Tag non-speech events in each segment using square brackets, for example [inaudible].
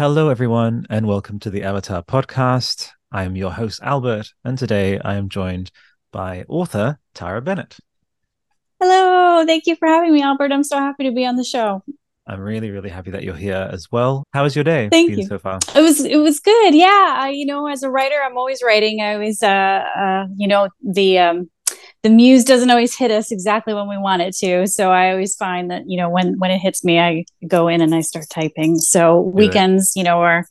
Hello, everyone, and welcome to the Avatar podcast. I am your host, Albert, and today I am joined by author Tara Bennett. Hello, thank you for having me, Albert. I'm so happy to be on the show. I'm really, really happy that you're here as well. How was your day? Thank you. So far, it was it was good. Yeah, I, you know, as a writer, I'm always writing. I always, uh, uh you know, the um, the muse doesn't always hit us exactly when we want it to. So I always find that, you know, when, when it hits me, I go in and I start typing. So weekends, you know, are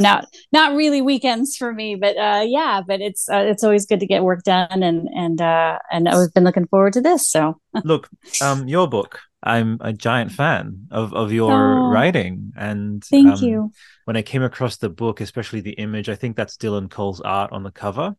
not, not really weekends for me, but, uh, yeah, but it's, uh, it's always good to get work done. And, and, uh, and I've been looking forward to this. So [laughs] look, um, your book, I'm a giant fan of, of your oh, writing. And thank um, you. When I came across the book, especially the image, I think that's Dylan Cole's art on the cover.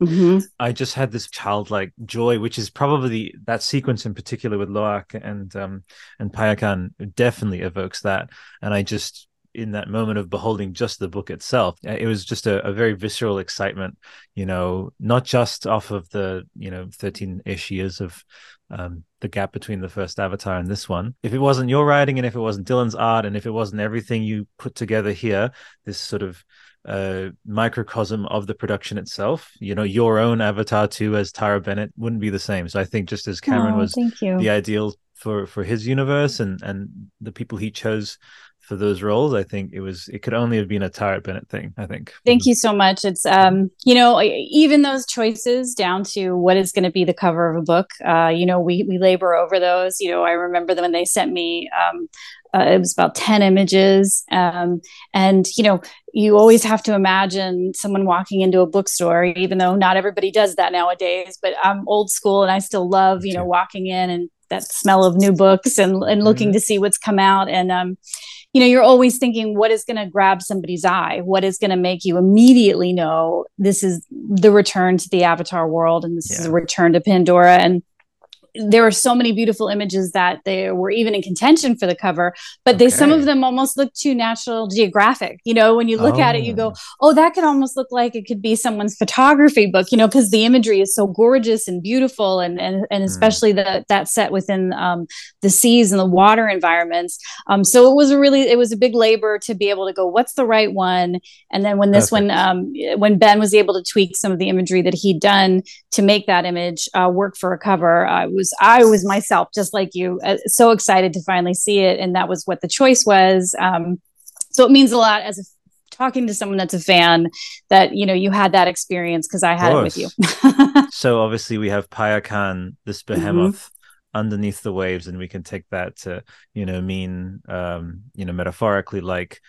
Mm-hmm. I just had this childlike joy, which is probably that sequence in particular with Lo'ak and um, and Payakan definitely evokes that. And I just in that moment of beholding just the book itself, it was just a, a very visceral excitement. You know, not just off of the you know thirteen ish years of um, the gap between the first Avatar and this one. If it wasn't your writing, and if it wasn't Dylan's art, and if it wasn't everything you put together here, this sort of a microcosm of the production itself. You know, your own avatar too, as Tara Bennett, wouldn't be the same. So I think just as Cameron oh, was the ideal for for his universe and and the people he chose for those roles i think it was it could only have been a tara bennett thing i think thank you so much it's um you know even those choices down to what is going to be the cover of a book uh you know we we labor over those you know i remember them when they sent me um uh, it was about 10 images. Um, and you know you always have to imagine someone walking into a bookstore even though not everybody does that nowadays but i'm old school and i still love you know walking in and that smell of new books and, and looking mm-hmm. to see what's come out. And um, you know you're always thinking what is going to grab somebody's eye? What is going to make you immediately know this is the return to the avatar world and this yeah. is a return to pandora? And there were so many beautiful images that they were even in contention for the cover, but okay. they some of them almost look too National Geographic. You know, when you look oh. at it, you go, oh. "Oh, that could almost look like it could be someone's photography book." You know, because the imagery is so gorgeous and beautiful, and and and hmm. especially mm. the that set within um, the seas and the water environments. Um, so it was a really it was a big labor to be able to go, "What's the right one?" And then when this Perfect. one, um, when Ben was able to tweak some of the imagery that he'd done to make that image uh, work for a cover, I was was I was myself, just like you, uh, so excited to finally see it, and that was what the choice was. Um, so it means a lot as a talking to someone that's a fan that you know you had that experience because I had it with you. [laughs] so obviously we have Payakan, this behemoth. Mm-hmm. underneath the waves and we can take that to you know mean um you know metaphorically like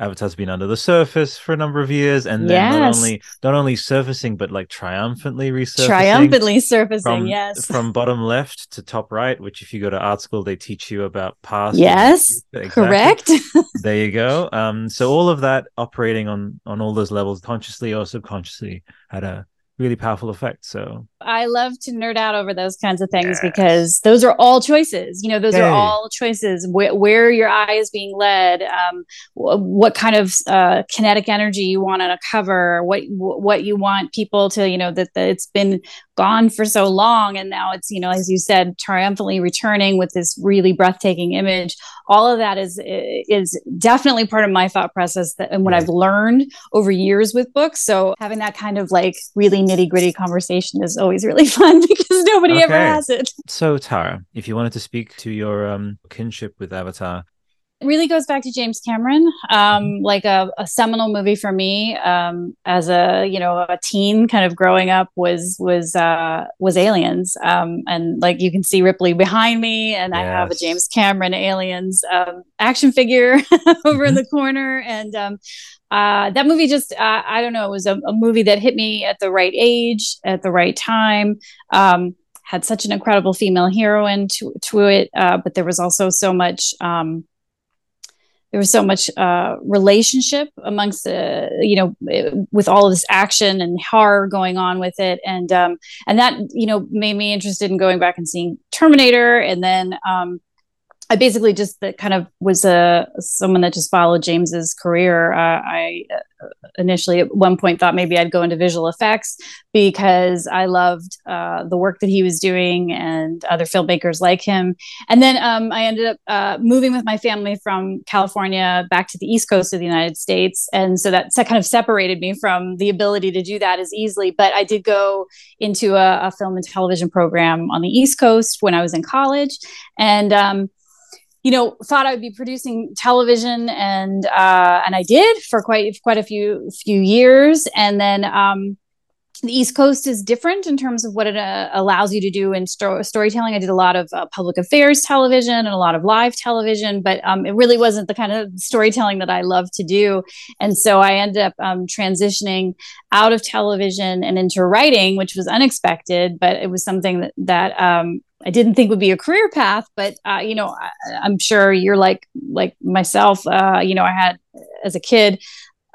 Avatar's been under the surface for a number of years, and then yes. not only not only surfacing, but like triumphantly resurfacing. Triumphantly surfacing, from, yes. From bottom left to top right, which if you go to art school, they teach you about past. Yes, exactly. correct. [laughs] there you go. Um, so all of that operating on on all those levels, consciously or subconsciously, had a really powerful effect. So I love to nerd out over those kinds of things yes. because those are all choices. You know, those are all choices. Wh- where your eye is being led, um, w- what kind of uh, kinetic energy you want on a cover, what w- what you want people to, you know, that, that it's been gone for so long, and now it's, you know, as you said, triumphantly returning with this really breathtaking image. All of that is is definitely part of my thought process that, and what right. I've learned over years with books. So having that kind of like really nitty gritty conversation is always really [laughs] fun because nobody okay. ever has it. So, Tara, if you wanted to speak to your um, kinship with Avatar, really goes back to James Cameron, um, mm-hmm. like a, a, seminal movie for me um, as a you know a teen, kind of growing up was was uh, was Aliens, um, and like you can see Ripley behind me, and yes. I have a James Cameron Aliens um, action figure [laughs] over in mm-hmm. the corner, and um, uh, that movie just uh, i don't know it was a, a, movie that hit me at the right age at the right time um, had such an incredible female heroine to, to it uh, but there was also so much um, there was so much uh, relationship amongst the you know with all of this action and horror going on with it. And um, and that you know made me interested in going back and seeing terminator. And then um, I basically just kind of was a someone that just followed James's career. Uh, I uh, initially at one point thought maybe I'd go into visual effects because I loved uh, the work that he was doing and other filmmakers like him. And then um, I ended up uh, moving with my family from California back to the East Coast of the United States, and so that kind of separated me from the ability to do that as easily. But I did go into a, a film and television program on the East Coast when I was in college, and um, you know, thought I would be producing television, and uh, and I did for quite quite a few few years, and then um, the East Coast is different in terms of what it uh, allows you to do in sto- storytelling. I did a lot of uh, public affairs television and a lot of live television, but um, it really wasn't the kind of storytelling that I love to do. And so I ended up um, transitioning out of television and into writing, which was unexpected, but it was something that, that um, I didn't think would be a career path, but uh, you know, I, am sure you're like like myself. Uh, you know, I had as a kid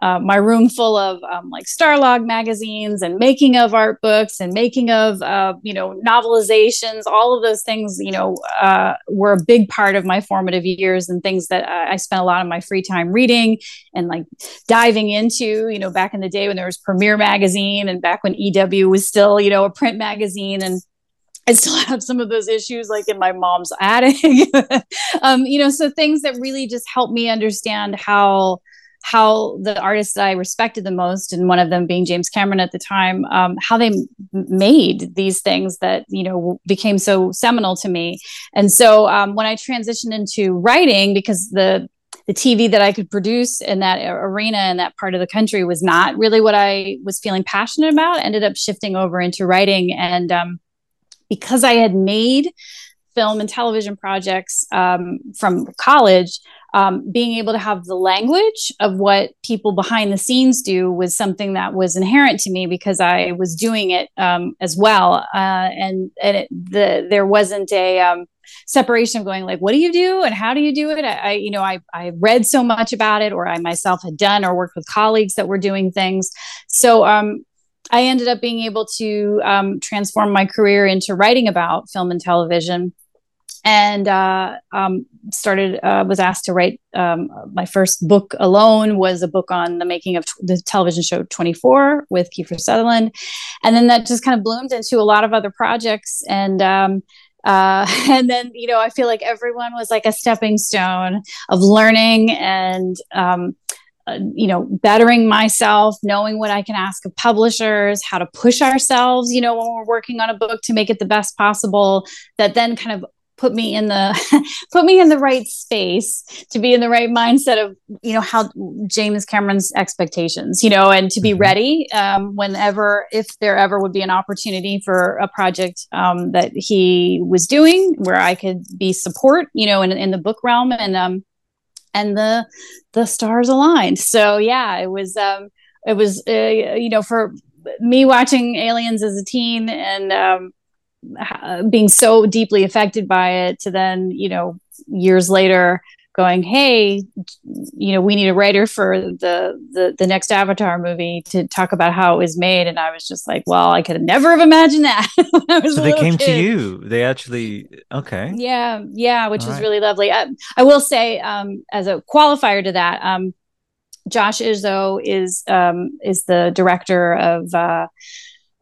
uh, my room full of um, like Starlog magazines and making of art books and making of uh, you know novelizations. All of those things, you know, uh, were a big part of my formative years and things that I spent a lot of my free time reading and like diving into. You know, back in the day when there was Premiere magazine and back when EW was still you know a print magazine and I still have some of those issues like in my mom's attic. [laughs] um, you know, so things that really just help me understand how how the artists that I respected the most, and one of them being James Cameron at the time, um, how they m- made these things that you know became so seminal to me. And so um, when I transitioned into writing, because the the TV that I could produce in that arena in that part of the country was not really what I was feeling passionate about. Ended up shifting over into writing, and um, because I had made film and television projects um, from college, um, being able to have the language of what people behind the scenes do was something that was inherent to me because I was doing it um, as well, uh, and and it, the there wasn't a um, separation of going like, what do you do? And how do you do it? I, I, you know I I read so much about it, or I myself had done or worked with colleagues that were doing things, so um, I ended up being able to um, transform my career into writing about film and television. And uh, um, started uh, was asked to write um, my first book alone was a book on the making of t- the television show 24 with kiefer sutherland. And then that just kind of bloomed into a lot of other projects. And um, uh, [laughs] and then you know i feel like everyone was like a stepping stone of learning and um, uh, you know bettering myself knowing what i can ask of publishers how to push ourselves you know when we're working on a book to make it the best possible that then kind of put me in the [laughs] put me in the right space to be in the right mindset of you know how James Cameron's expectations you know and to be mm-hmm. ready um, whenever if there ever would be an opportunity for a project um, that he was doing where I could be support you know in, in the book realm and um and the the stars aligned. So yeah it was um it was uh, you know for me watching aliens as a teen and um being so deeply affected by it to then you know years later going hey you know we need a writer for the the, the next avatar movie to talk about how it was made and i was just like well i could never have imagined that [laughs] so they came kid. to you they actually okay yeah yeah which All was right. really lovely I, I, will say um, as a qualifier to that um, josh izzo is um, is the director of uh,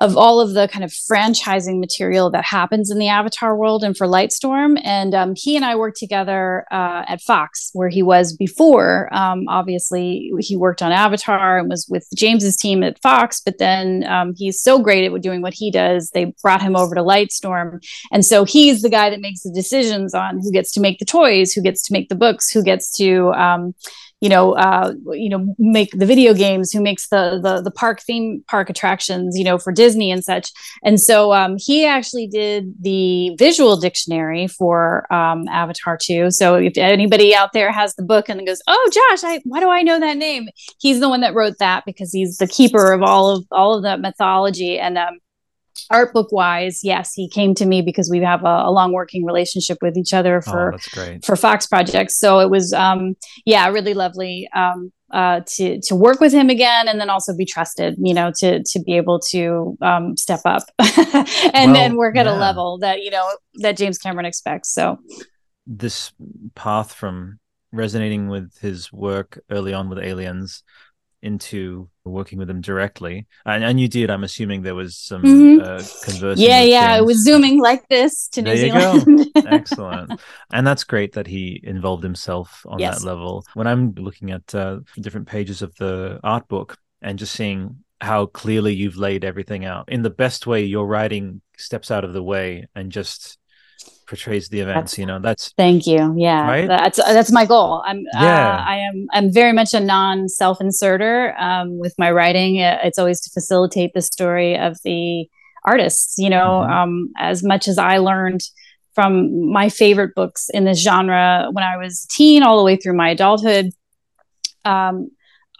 of all of the kind of franchising material that happens in the Avatar world and for Lightstorm. And um, he and I worked together uh, at Fox, where he was before. Um, obviously, he worked on Avatar and was with James's team at Fox. But then um, he's so great at doing what he does. They brought him over to Lightstorm, and so he's the guy that makes the decisions on who gets to make the toys, who gets to make the books, who gets to um, you know, uh, you know, make the video games, who makes the, the the park theme park attractions, you know, for Disney and such. And so um, he actually did the visual dictionary for um, Avatar 2. So if anybody out there has the book and goes, "Oh, Josh, I, why do I know that name?" He's the one that wrote that because he's the keeper of all of all of that mythology. And um, art book wise, yes, he came to me because we have a, a long working relationship with each other oh, for oh, for Fox projects. So it was, um, yeah, really lovely um, uh, to to work with him again, and then also be trusted, you know, to to be able to um, step up [laughs] and well, then work at yeah. a level that you know that James Cameron expects. So this path from resonating with his work early on with aliens into working with them directly. And, and you did i'm assuming there was some mm-hmm. uh, conversing yeah yeah it was zooming like this to there new zealand. [laughs] Excellent. And that's great that he involved himself on yes. that level. When i'm looking at uh, different pages of the art book and just seeing how clearly you've laid everything out in the best way your writing steps out of the way and just portrays the events that's, you know that's thank you. Yeah. Right? that's that's my goal. I'm yeah. Uh, i am i'm very much a non self inserter um, with my writing. It's always to facilitate the story of the artists you know mm-hmm. um, as much as i learned from my favorite books in this genre when i was teen all the way through my adulthood um,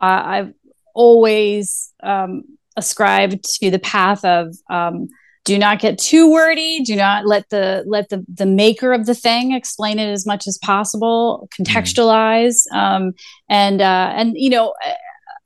I, i've always um, ascribed to the path of um, do not get too wordy. Do not let the let the the maker of the thing explain it as much as possible contextualize um, and uh, and you know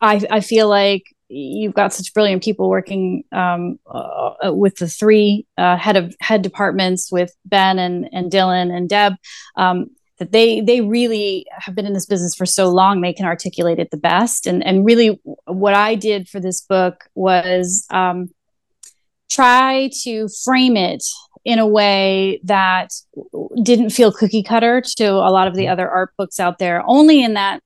i i feel like you've got such brilliant people working um, uh, with the three uh, head of head departments with ben and and dylan and deb um, that they they really have been in this business for so long they can articulate it the best. And and really what i did for this book was um, try to frame it in a way that didn't feel cookie cutter to a lot of the other art books out there. Only in that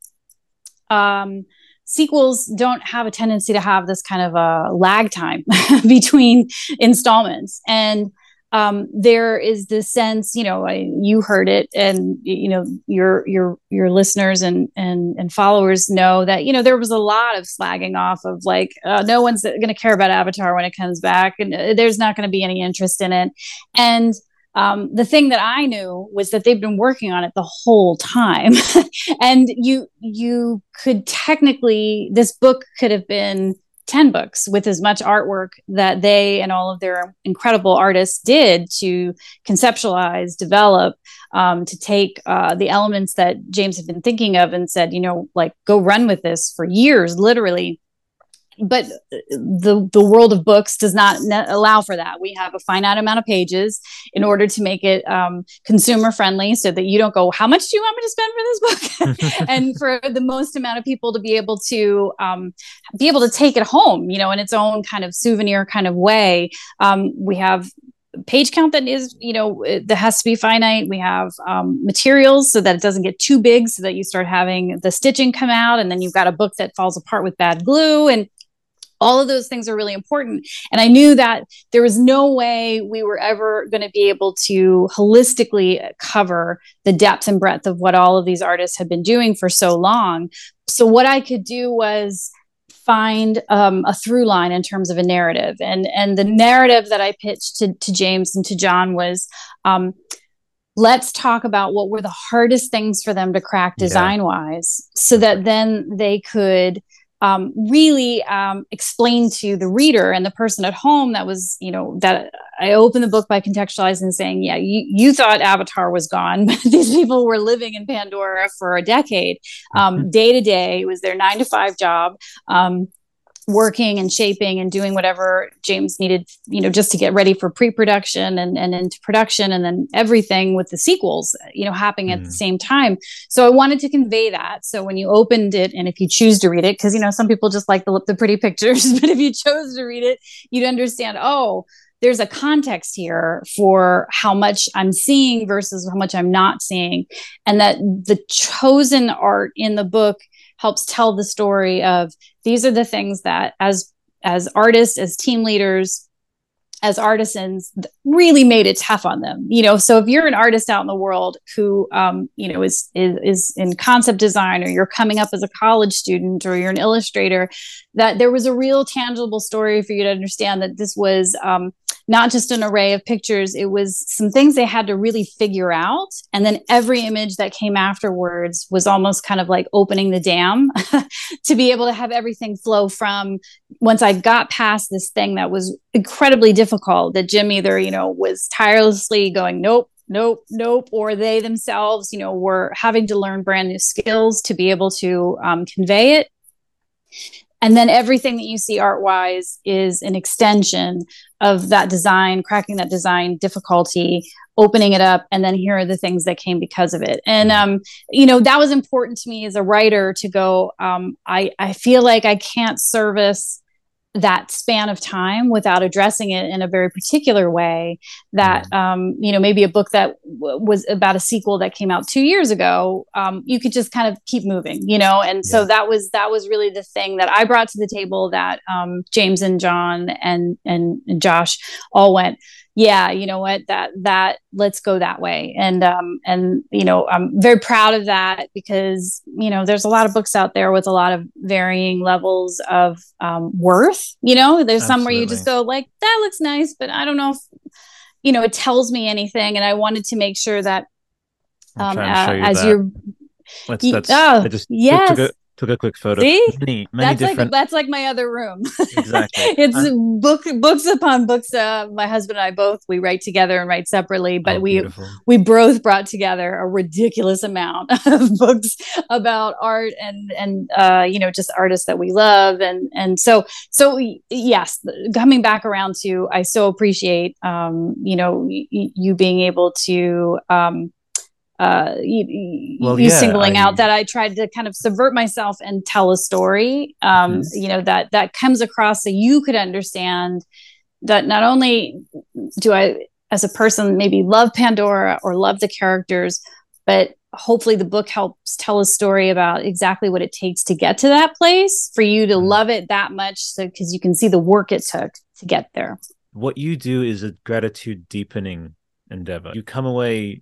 um, sequels don't have a tendency to have this kind of a lag time [laughs] between installments. And um, there is this sense, you know, I, you heard it, and you know, your your your listeners and and and followers know that you know there was a lot of slagging off of like uh, no one's going to care about Avatar when it comes back, and uh, there's not going to be any interest in it, and um, the thing that I knew was that they've been working on it the whole time, [laughs] and you you could technically this book could have been 10 books with as much artwork that they and all of their incredible artists did to conceptualize, develop, um, to take uh, the elements that James had been thinking of and said, you know, like go run with this for years, literally but the the world of books does not ne- allow for that. We have a finite amount of pages in order to make it um, consumer friendly, so that you don't go, "How much do you want me to spend for this book?" [laughs] and for the most amount of people to be able to um, be able to take it home, you know, in its own kind of souvenir kind of way. Um, we have page count that is you know that has to be finite we have um, materials so that it doesn't get too big so that you start having the stitching come out and then you've got a book that falls apart with bad glue and all of those things are really important. And i knew that there was no way we were ever going to be able to holistically cover the depth and breadth of what all of these artists have been doing for so long. So what i could do was find um, a through line in terms of a narrative. And and the narrative that i pitched to, to james and to john was um, let's talk about what were the hardest things for them to crack design wise so that then they could um, really um, explain to the reader and the person at home that was, you know, that I opened the book by contextualizing and saying, yeah, you, you thought Avatar was gone, [laughs] but these people were living in Pandora for a decade, um, mm-hmm. day to day. It was their nine to five job. Um, working and shaping and doing whatever James needed, you know, just to get ready for pre-production and, and into production and then everything with the sequels, you know, happening mm. at the mm. same time. So I wanted to convey that. So when you opened it and if you choose to read it, because, you know, some people just like the, the pretty pictures, [laughs] but if you chose to read it, you'd understand, oh, there's a context here for how much I'm seeing versus how much I'm not seeing. And that the chosen art in the book helps tell the story of these are the things that as as artists as team leaders as artisans really made it tough on them you know? So if you're an artist out in the world who um, you know is, is is in concept design or you're coming up as a college student or you're an illustrator that there was a real tangible story for you to understand that this was um, not just an array of pictures it was some things they had to really figure out. And then every image that came afterwards was almost kind of like opening the dam [laughs] to be able to have everything flow from once i got past this thing that was incredibly difficult that jim either you know was tirelessly going nope nope nope or they themselves you know were having to learn brand new skills to be able to um, convey it. And then everything that you see art wise is an extension of that design cracking that design difficulty opening it up and then here are the things that came because of it. And um, you know that was important to me as a writer to go um, i i feel like i can't service that span of time without addressing it in a very particular way that um, you know maybe a book that w- was about a sequel that came out two years ago um, you could just kind of keep moving you know and yeah. so that was that was really the thing that i brought to the table that um, james and john and, and and josh all went yeah you know what that that let's go that way and um and you know i'm very proud of that because you know there's a lot of books out there with a lot of varying levels of um, worth you know there's Absolutely. some where you just go like that looks nice but i don't know if you know it tells me anything and i wanted to make sure that um, uh, as that. you're Let's, that's, oh, I just yes. took, took, a, took a quick photo. See? Many, many that's different... like that's like my other room. [laughs] exactly. it's uh, book books upon books. Uh, my husband and I both we write together and write separately, but oh, we beautiful. we both brought together a ridiculous amount [laughs] of books about art and and uh, you know just artists that we love and and so so yes, coming back around to I so appreciate um, you know y- you being able to um, uh, you, well, you yeah, singling I, out that I tried to kind of subvert myself and tell a story, um, mm-hmm. you know, that, that comes across so you could understand that not only do I, as a person, maybe love Pandora or love the characters, but hopefully the book helps tell a story about exactly what it takes to get to that place for you to mm-hmm. love it that much. So, cause you can see the work it took to get there. What you do is a gratitude deepening endeavor. You come away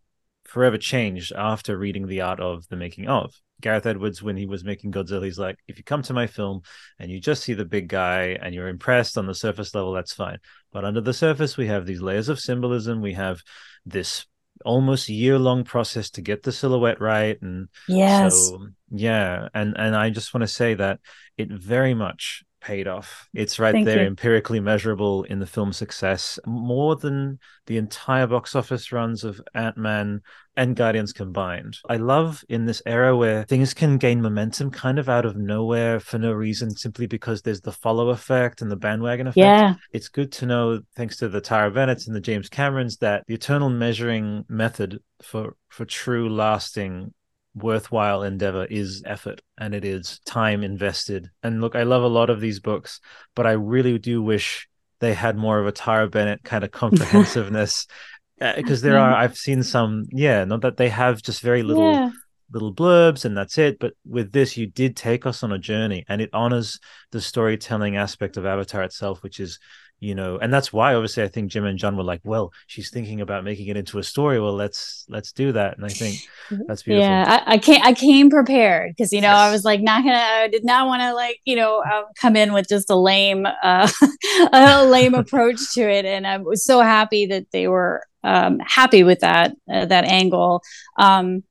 forever changed after reading the art of the making of. Gareth Edwards, when he was making Godzilla, he's like, if you come to my film and you just see the big guy and you're impressed on the surface level, that's fine. But under the surface, we have these layers of symbolism. We have this almost year long process to get the silhouette right. And yes. so, yeah. And, and I just want to say that it very much paid off. It's right Thank there, you. empirically measurable in the film success, more than the entire box office runs of Ant Man and Guardians combined. I love in this era where things can gain momentum kind of out of nowhere for no reason, simply because there's the follow effect and the bandwagon effect. Yeah. It's good to know, thanks to the Tara Bennett's and the James Camerons, that the eternal measuring method for for true lasting worthwhile endeavor is effort and it is time invested. And look, I love a lot of these books, but I really do wish they had more of a Tara Bennett kind of comprehensiveness. Because [laughs] uh, there are, I've seen some, yeah, not that they have just very little yeah. little blurbs and that's it. But with this, you did take us on a journey, and it honors the storytelling aspect of Avatar itself, which is you know and that's why obviously i think jim and john were like well she's thinking about making it into a story. Well let's let's do that. And i think [laughs] that's beautiful. Yeah i, I came i came prepared because you know yes. i was like not gonna i did not want to like you know um, come in with just a lame uh [laughs] a lame approach to it. And i was so happy that they were um happy with that uh, that angle. Um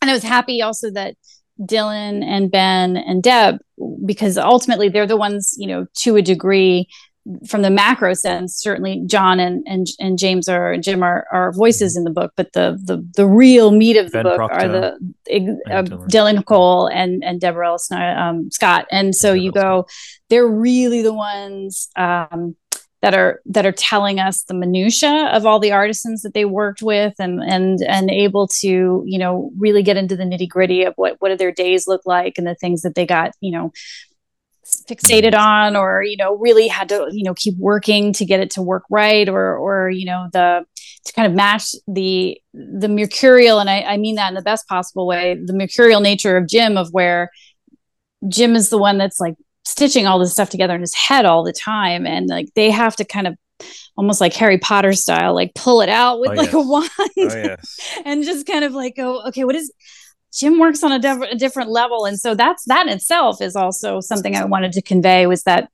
and i was happy also that dylan and ben and deb because ultimately they're the ones you know to a degree from the macro sense, certainly John and and, and James are Jim are, are voices in the book, but the the the real meat of the ben book Procter, are the uh, Dylan. Cole and and Deborah Ellis um, Scott, and so you go, they're really the ones. Um, that are that are telling us the minutia of all the artisans that they worked with and and and able to you know really get into the nitty gritty of what what do their days look like and the things that they got you know fixated on or you know really had to you know keep working to get it to work right or or you know the to kind of match the the mercurial and I, I mean that in the best possible way the mercurial nature of jim of where jim is the one that's like stitching all this stuff together in his head all the time and like they have to kind of almost like Harry Potter style, like pull it out with oh, like yes. a wand oh, yes. [laughs] and just kind of like go, okay, what is Jim works on a, a different level, and so that's that itself is also something I wanted to convey was that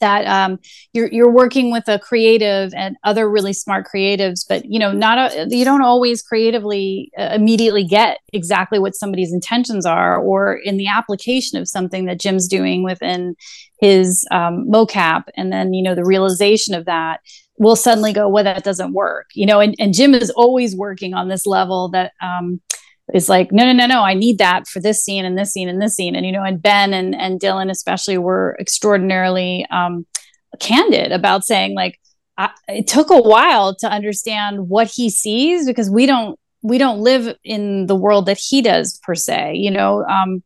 that um, you're you're working with a creative and other really smart creatives, but you know, not a, you don't always creatively uh, immediately get exactly what somebody's intentions are, or in the application of something that Jim's doing within his um, mocap, and then you know the realization of that will suddenly go, well, that doesn't work, you know. And, and Jim is always working on this level that um, is like, no, no, no, no, I need that for this scene and this scene and this scene. And, you know, and Ben and, and Dylan especially were extraordinarily um, candid about saying like, I, it took a while to understand what he sees because we don't, we don't live in the world that he does per se, you know, um,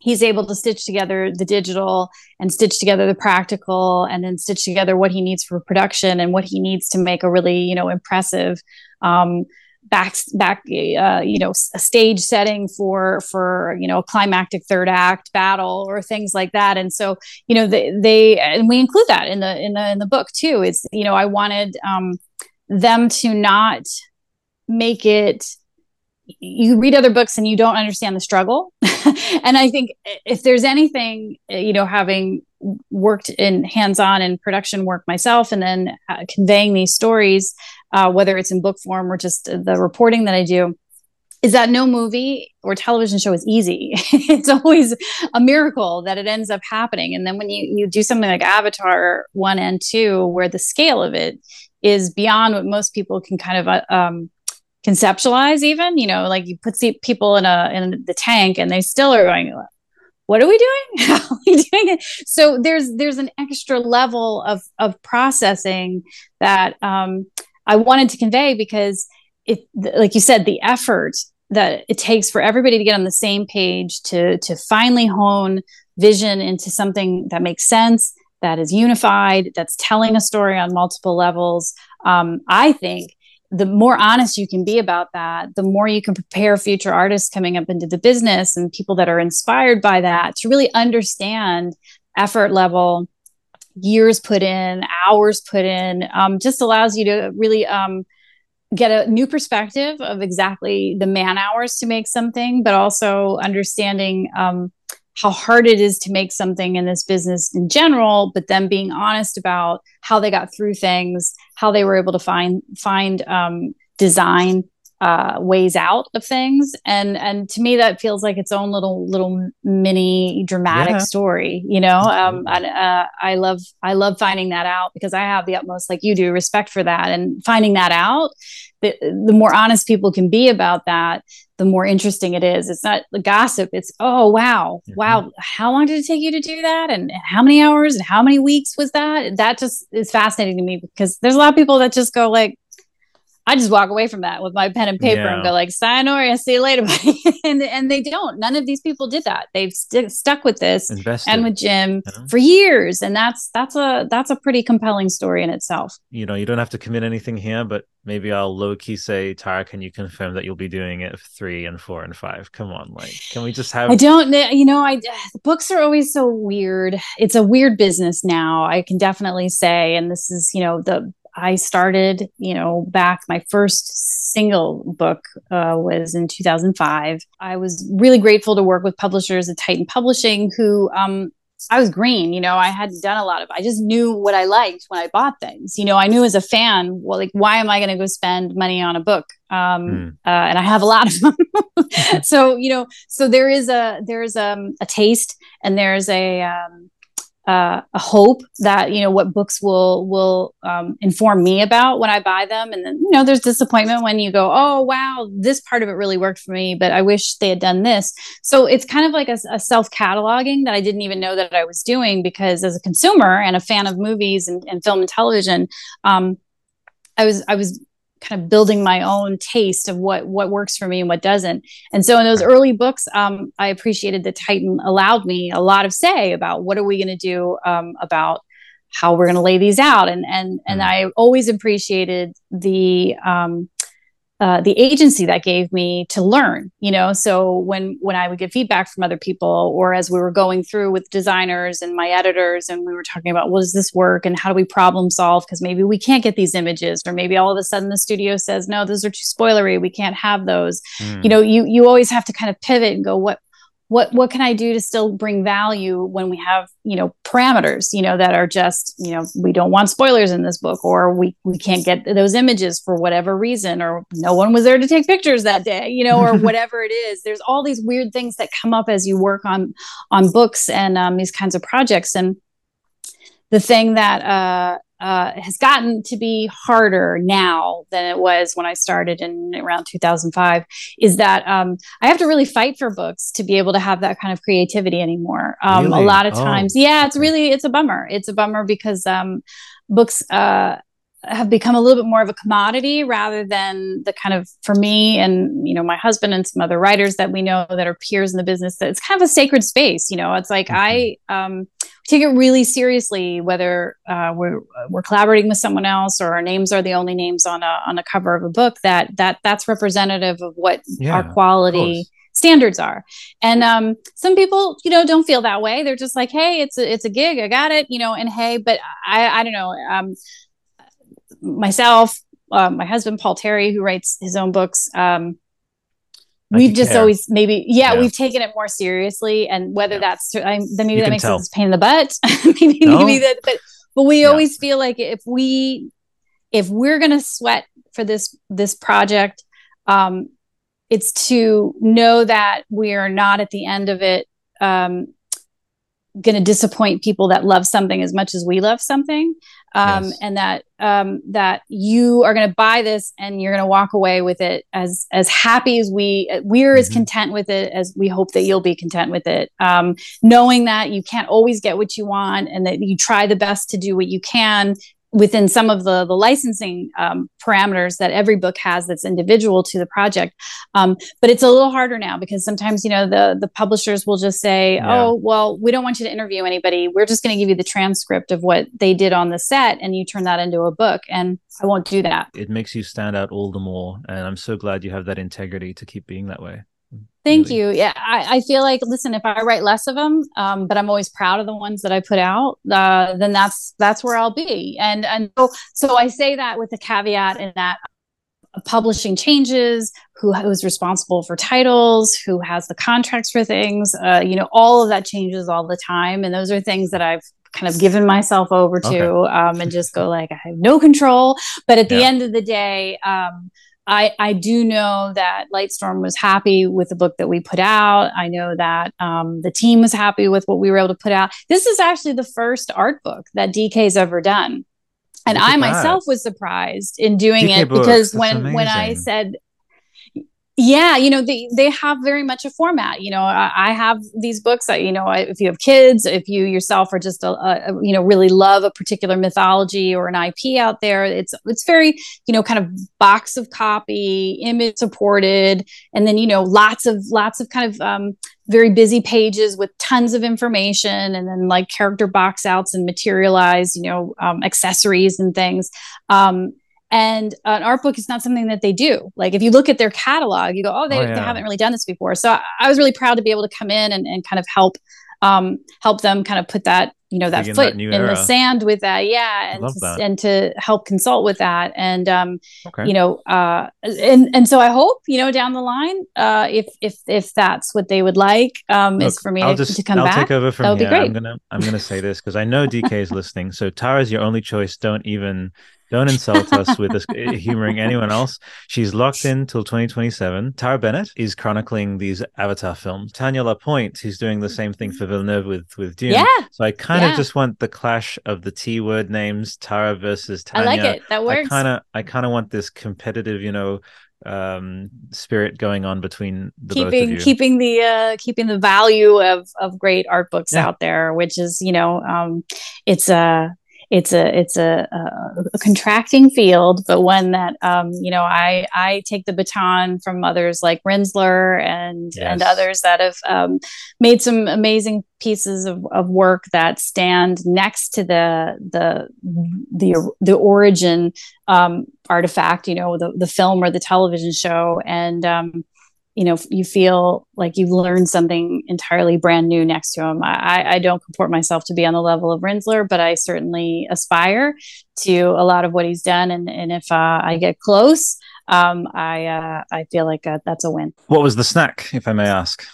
he's able to stitch together the digital and stitch together the practical and then stitch together what he needs for production and what he needs to make a really you know impressive um, back back uh, you know a stage setting for for you know a climactic third act battle or things like that. And so you know they, they and we include that in the in the in the book too. It's you know i wanted um them to not make it you read other books and you don't understand the struggle. [laughs] And i think if there's anything you know having worked in hands-on and production work myself and then uh, conveying these stories uh, whether it's in book form or just the reporting that i do is that no movie or television show is easy. [laughs] It's always a miracle that it ends up happening. And then when you, you do something like avatar 1 and 2 where the scale of it is beyond what most people can kind of uh, um, conceptualize even you know like you put people in a in the tank and they still are going what are we doing? [laughs] How are we doing it? So there's there's an extra level of of processing that um, i wanted to convey because it like you said the effort that it takes for everybody to get on the same page to to finally hone vision into something that makes sense that is unified that's telling a story on multiple levels. Um, i think the more honest you can be about that, the more you can prepare future artists coming up into the business and people that are inspired by that to really understand effort level, years put in, hours put in, um, just allows you to really um, get a new perspective of exactly the man hours to make something, but also understanding um, how hard it is to make something in this business in general, but then being honest about how they got through things, how they were able to find find um, design uh, ways out of things, and and to me that feels like its own little little mini dramatic yeah. story. You know, um, and, uh, I love I love finding that out because I have the utmost, like you do, respect for that, and finding that out. The, the more honest people can be about that, the more interesting it is. It's not the gossip. It's, oh, wow, mm-hmm. wow. How long did it take you to do that? And, and, how many hours and how many weeks was that? That just is fascinating to me because there's a lot of people that just go like, I just walk away from that with my pen and paper yeah. and go like, sayonara, see you later, [laughs] and, and they don't. None of these people did that. They've st- stuck with this Invested. and with Jim for years. And that's, that's a, that's a pretty compelling story in itself. You know, you don't have to commit anything here, but maybe I'll low key say, Tara, can you confirm that you'll be doing it three and four and five? Come on, like, can we just have? I don't, you know, I books are always so weird. It's a weird business now. I can definitely say, and this is, you know, the I started, you know, back my first single book uh, was in 2005. I was really grateful to work with publishers at Titan Publishing who um, I was green, you know, I hadn't done a lot of, I just knew what I liked when I bought things. You know, I knew as a fan, well, like, why am I going to go spend money on a book? Um, mm. uh, and I have a lot of them. [laughs] so, you know, so there is a, there's um, a taste and there's a, um, uh, a hope that you know what books will will um, inform me about when I buy them, and then you know there's disappointment when you go, oh wow, this part of it really worked for me, but I wish they had done this. So it's kind of like a, a self cataloging that I didn't even know that I was doing because as a consumer and a fan of movies and, and film and television, um, I was I was kind of building my own taste of what what works for me and what doesn't. And so in those early books, um, I appreciated that Titan allowed me a lot of say about what are we going to do um, about how we're going to lay these out. And and and mm. I always appreciated the um, uh, the agency that gave me to learn you know? So when when i would get feedback from other people or as we were going through with designers and my editors and we were talking about well does this work and how do we problem solve? Because maybe we can't get these images or maybe all of a sudden the studio says no those are too spoilery. We can't have those. Mm. you know you you always have to kind of pivot and go what what what can i do to still bring value when we have you know parameters you know that are just you know we don't want spoilers in this book or we we can't get those images for whatever reason or no one was there to take pictures that day you know or [laughs] whatever it is. There's all these weird things that come up as you work on on books and um, these kinds of projects. And the thing that uh, uh, has gotten to be harder now than it was when I started in around 2005 is that um, I have to really fight for books to be able to have that kind of creativity anymore. Um, really? A lot of oh, times, oh. yeah, it's really it's a bummer. It's a bummer because um, books. Uh, have become a little bit more of a commodity rather than the kind of for me and you know my husband and some other writers that we know that are peers in the business that it's kind of a sacred space you know it's like mm-hmm. i um, take it really seriously whether uh, we're we're collaborating with someone else or our names are the only names on a on a cover of a book that that that's representative of what yeah, our quality standards are. And um, some people, you know, don't feel that way. They're just like, hey, it's a it's a gig, I got it, you know. And hey, but I I don't know. Um, myself, uh, my husband Paul Terry, who writes his own books. Um, we've just care. always maybe yeah, yeah, we've taken it more seriously, and whether yeah. that's I, then maybe you that makes tell. sense pain in the butt. [laughs] maybe no? maybe that, but but we yeah. always feel like if we if we're gonna sweat for this this project, um, it's to know that we are not at the end of it um, going to disappoint people that love something as much as we love something um, yes. and that um, that you are going to buy this and you're going to walk away with it as as happy as we we're mm-hmm. as content with it as we hope that you'll be content with it um, knowing that you can't always get what you want and that you try the best to do what you can within some of the the licensing um, parameters that every book has that's individual to the project. Um, but it's a little harder now because sometimes you know the the publishers will just say yeah. oh well we don't want you to interview anybody. We're just going to give you the transcript of what they did on the set and you turn that into a book and i won't do that. It makes you stand out all the more and i'm so glad you have that integrity to keep being that way Thank really. you. Yeah, I, I, feel like listen, if I write less of them, um, but I'm always proud of the ones that I put out, uh, then that's that's where I'll be. And and so so I say that with a caveat in that publishing changes, who who's responsible for titles, who has the contracts for things, uh, you know, all of that changes all the time, and those are things that I've kind of given myself over to okay. um, and just go like I have no control. But at the end of the day. Um, I, I do know that Lightstorm was happy with the book that we put out. I know that um, the team was happy with what we were able to put out. This is actually the first art book that DK's ever done. And I myself was surprised in doing DK it books. because That's when amazing. when I said yeah you know they they have very much a format you know i, I have these books that you know if you have kids if you yourself are just a, a, you know really love a particular mythology or an ip out there it's it's very you know kind of box of copy image supported and then you know lots of lots of kind of um, very busy pages with tons of information and then like character box outs and materialized you know um, accessories and things. Um, and an art book is not something that they do. Like if you look at their catalog you go oh they, oh, yeah. they haven't really done this before. So I, I, was really proud to be able to come in and, and kind of help um, help them kind of put that you know that Begin foot that in era. the sand with that. Yeah and to, and to help consult with that. And um okay. you know uh and and so i hope you know down the line uh if if if that's what they would like um Look, is for me to, just, to, come I'll back take over from that would be great i'm gonna i'm gonna say this because i know dk is listening. So tara's your only choice. Don't even don't [laughs] insult us with this humoring anyone else. She's locked in till 2027. Tara Bennett is chronicling these Avatar films. Tanya Lapointe, who's doing the same thing for Villeneuve with with Dune. Yeah. So I kind of yeah. just want the clash of the T word names, Tara versus Tanya. I like it. That works. I kind of I kind of want this competitive, you know, um spirit going on between the keeping keeping the uh keeping the value of of great art books yeah. out there which is you know um it's a uh, it's a it's a, a, a contracting field, but one that um, you know I I take the baton from others like Rinzler and yes. and others that have um, made some amazing pieces of, of work that stand next to the the the the origin um, artifact, you know, the the film or the television show, and um, you know you feel like you've learned something entirely brand new next to him I, I don't comport myself to be on the level of Rinzler but I certainly aspire to a lot of what he's done and, and if uh, I get close um, I uh, I feel like uh, that's a win what was the snack if I may ask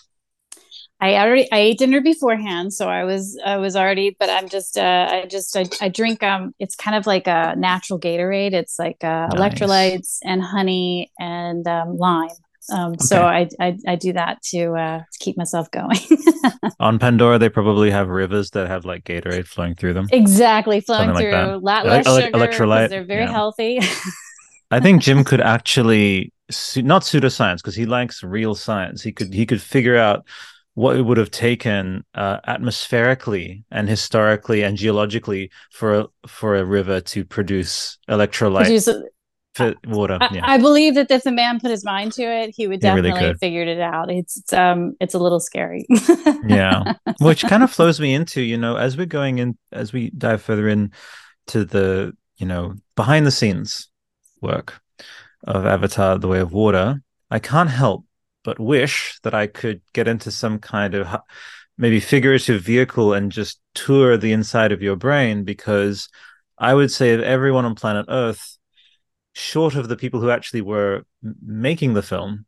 I already I ate dinner beforehand, so I was I was already. But I'm just uh, I just I, I drink um. It's kind of like a natural Gatorade. It's like uh, nice. electrolytes and honey and um, lime Um, okay. So I, I, I do that to uh, keep myself going. [laughs] On Pandora, they probably have rivers that have like Gatorade flowing through them. Exactly, flowing Something through. Like lot less sugar, electrolyte. They're very yeah. healthy. [laughs] I think Jim could actually not pseudoscience because he likes real science. He could he could figure out what it would have taken uh, atmospherically and historically and geologically for a, for a river to produce electrolyte produce a, water. I, yeah. I, believe that if the man put his mind to it, he would definitely really figured it out. It's, it's um it's a little scary. [laughs] yeah, which kind of flows me into you know as we're going in as we dive further in to the you know behind the scenes work of Avatar: The Way of Water. I can't help but wish that I could get into some kind of maybe figurative vehicle and just tour the inside of your brain because I would say of everyone on planet Earth, short of the people who actually were making the film,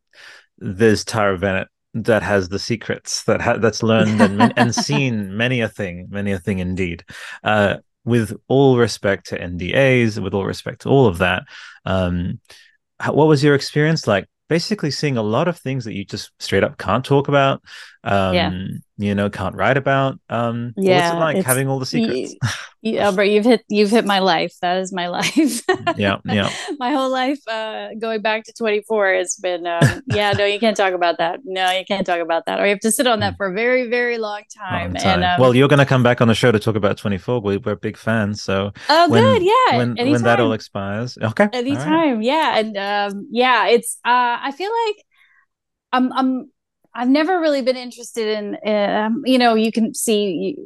there's Tara Bennett that has the secrets that ha- that's learned and, and [laughs] seen many a thing, many a thing indeed. Uh, with all respect to NDAs, with all respect to all of that, um, what was your experience like basically seeing a lot of things that you just straight up can't talk about um yeah. You know can't write about um yeah what's it like having all the secrets? you, [laughs] Albert, you've hit you've hit my life. That is my [laughs] life. Yeah yeah. [laughs] My whole life uh going back to 24 has been um, yeah no you can't talk about that. No you can't talk about that. Or you have to sit on that mm. for a very very long time, long time. and um, well you're going to come back on the show to talk about 24 we, are big fans so oh when, good. Yeah. when when that all expires. Okay. Anytime right. yeah and um yeah it's uh i feel like I'm I'm I've never really been interested in, um, you know, you can see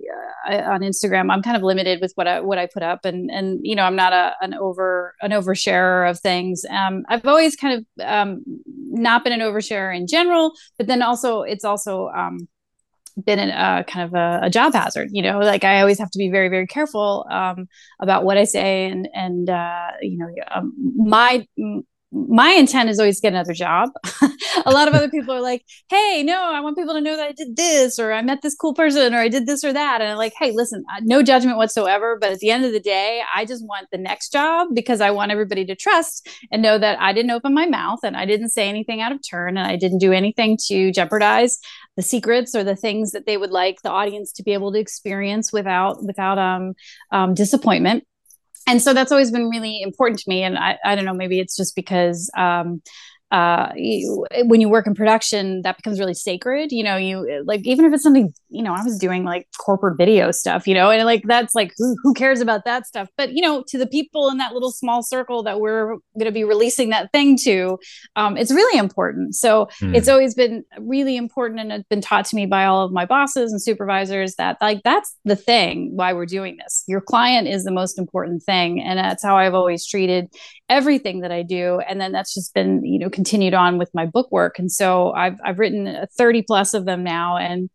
uh, on Instagram. I'm kind of limited with what I what I put up, and and you know, I'm not a an over an oversharer of things. Um, I've always kind of um, not been an oversharer in general, but then also it's also um, been a uh, kind of a, a, job hazard. You know, like I always have to be very very careful um, about what I say, and and uh, you know, my my intent is always get another job. [laughs] a lot of other people are like, hey, no, I want people to know that I did this, or I met this cool person, or I did this or that. And I'm like, hey, listen, no judgment whatsoever. But at the end of the day, I just want the next job because I want everybody to trust and know that I didn't open my mouth and I didn't say anything out of turn and I didn't do anything to jeopardize the secrets or the things that they would like the audience to be able to experience without without um, um disappointment and so that's always been really important to me and i, I don't know maybe it's just because um, uh, you, when you work in production, that becomes really sacred. You know, you like even if it's something you know, I was doing like corporate video stuff, you know, and like that's like who who cares about that stuff? But you know, to the people in that little small circle that we're going to be releasing that thing to, um, it's really important. So mm. it's always been really important, and it's been taught to me by all of my bosses and supervisors that like that's the thing why we're doing this. Your client is the most important thing, and that's how I've always treated everything that I do. And then that's just been you know continued on with my book work. And so I've, I've written 30 plus of them now. And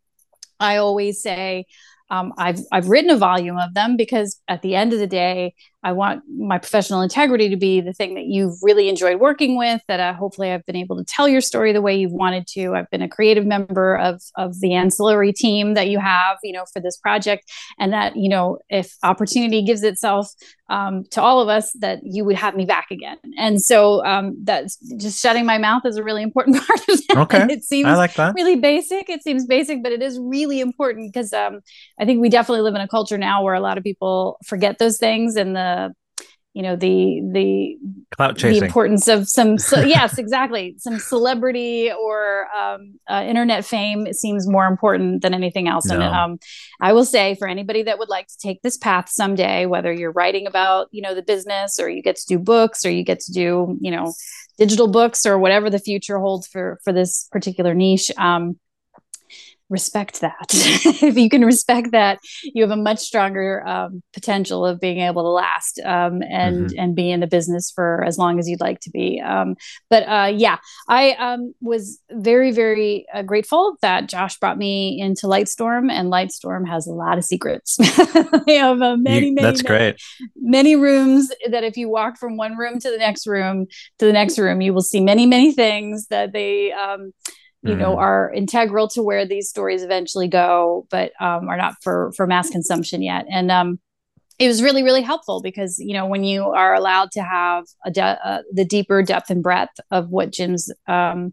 I always say, um, I've I've written a volume of them because at the end of the day, I want my professional integrity to be the thing that you've really enjoyed working with. That uh, hopefully I've been able to tell your story the way you've wanted to. I've been a creative member of of the ancillary team that you have, you know, for this project, and that you know, if opportunity gives itself um, to all of us, that you would have me back again. And so um, that's just shutting my mouth is a really important [laughs] part of that. Okay, it seems I like that. really basic. It seems basic, but it is really important because um, I think we definitely live in a culture now where a lot of people forget those things and the you know the the clout chasing. the importance of some so, [laughs] yes exactly. Some celebrity or um, uh, internet fame seems more important than anything else. No. and um, i will say for anybody that would like to take this path someday whether you're writing about you know the business or you get to do books or you get to do you know digital books or whatever the future holds for for this particular niche um, respect that. [laughs] if you can respect that, you have a much stronger um, potential of being able to last um, and mm-hmm. and be in the business for as long as you'd like to be. Um, but uh, yeah, I um, was very very uh, grateful that Josh brought me into Lightstorm, and Lightstorm has a lot of secrets. [laughs] they have uh, many, you, many, that's many, great. Many rooms that if you walk from one room to the next room to the next room, you will see many many things that they um, you mm. know mm-hmm. are integral to where these stories eventually go but um, are not for for mass consumption yet and um it was really really helpful because you know when you are allowed to have de- uh, the deeper depth and breadth of what jim's um,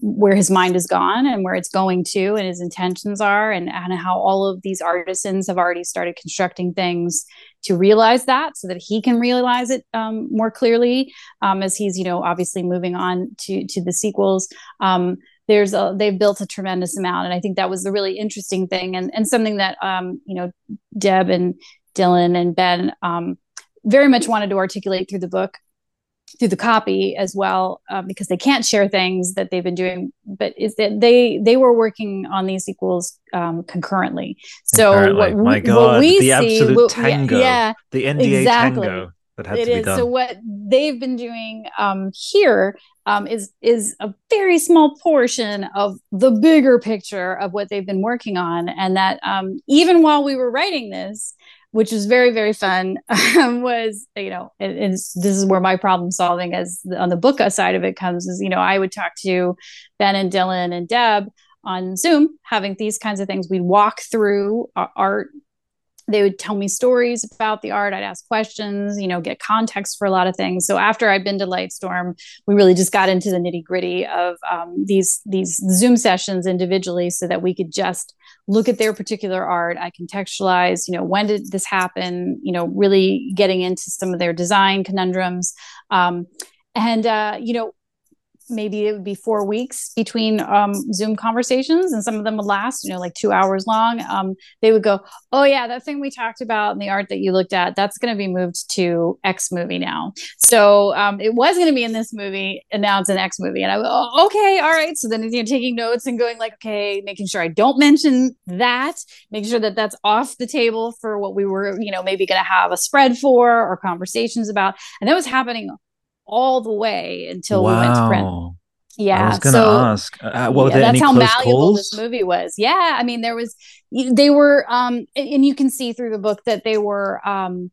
where his mind is gone and where it's going to and his intentions are and, and how all of these artisans have already started constructing things to realize that so that he can realize it um, more clearly um, as he's you know obviously moving on to to the sequels um, there's a they've built a tremendous amount and i think that was the really interesting thing and and something that um, you know deb and dylan and ben um, very much wanted to articulate through the book through the copy as well uh, because they can't share things that they've been doing but is that they they were working on these sequels um, concurrently so concurrently. what, god what we the see, absolute what, tango yeah, the nda exactly. tango that had it to be is. done. so what they've been doing um, here um, is is a very small portion of the bigger picture of what they've been working on. And that um, even while we were writing this which was very very fun [laughs] um, was you know and, this is where my problem solving as on the book side of it comes is you know i would talk to ben and dylan and deb on zoom having these kinds of things. We'd walk through art they would tell me stories about the art. I'd ask questions you know get context for a lot of things. So after i'd been to lightstorm we really just got into the nitty gritty of um, these these zoom sessions individually so that we could just look at their particular art. I contextualize you know when did this happen you know really getting into some of their design conundrums. Um, and uh, you know maybe it would be four weeks between um, Zoom conversations, and some of them would last, you know, like two hours long. Um, they would go, "Oh yeah, that thing we talked about in the art that you looked at, that's going to be moved to X movie now." So um, it was going to be in this movie, and now it's an X movie, and I oh, "Okay, all right." So then you know, taking notes and going like, "Okay," making sure I don't mention that, making sure that that's off the table for what we were, you know, maybe going to have a spread for or conversations about, and that was happening all the way until wow. we went to print. Yeah, I was gonna so, ask. Uh, uh well, yeah, that's how valuable calls? this movie was. Yeah, I mean, there was they were, um, and you can see through the book that they were um,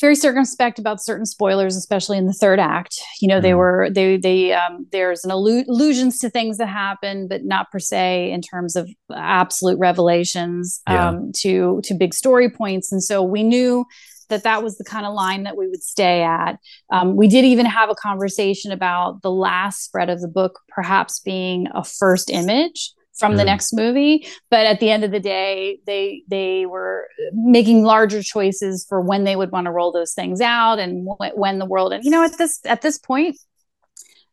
very circumspect about certain spoilers, especially in the third act. You know, mm. they mm-hmm. were they they um, there's an allu- allusions to things that happen, but not per se in terms of absolute revelations yeah. um, to to big story points. And so we knew that that was the kind of line that we would stay at. Um, we did even have a conversation about the last spread of the book perhaps being a first image from mm. the next movie but at the end of the day they they were making larger choices for when they would want to roll those things out and wh- when the world and you know at this at this point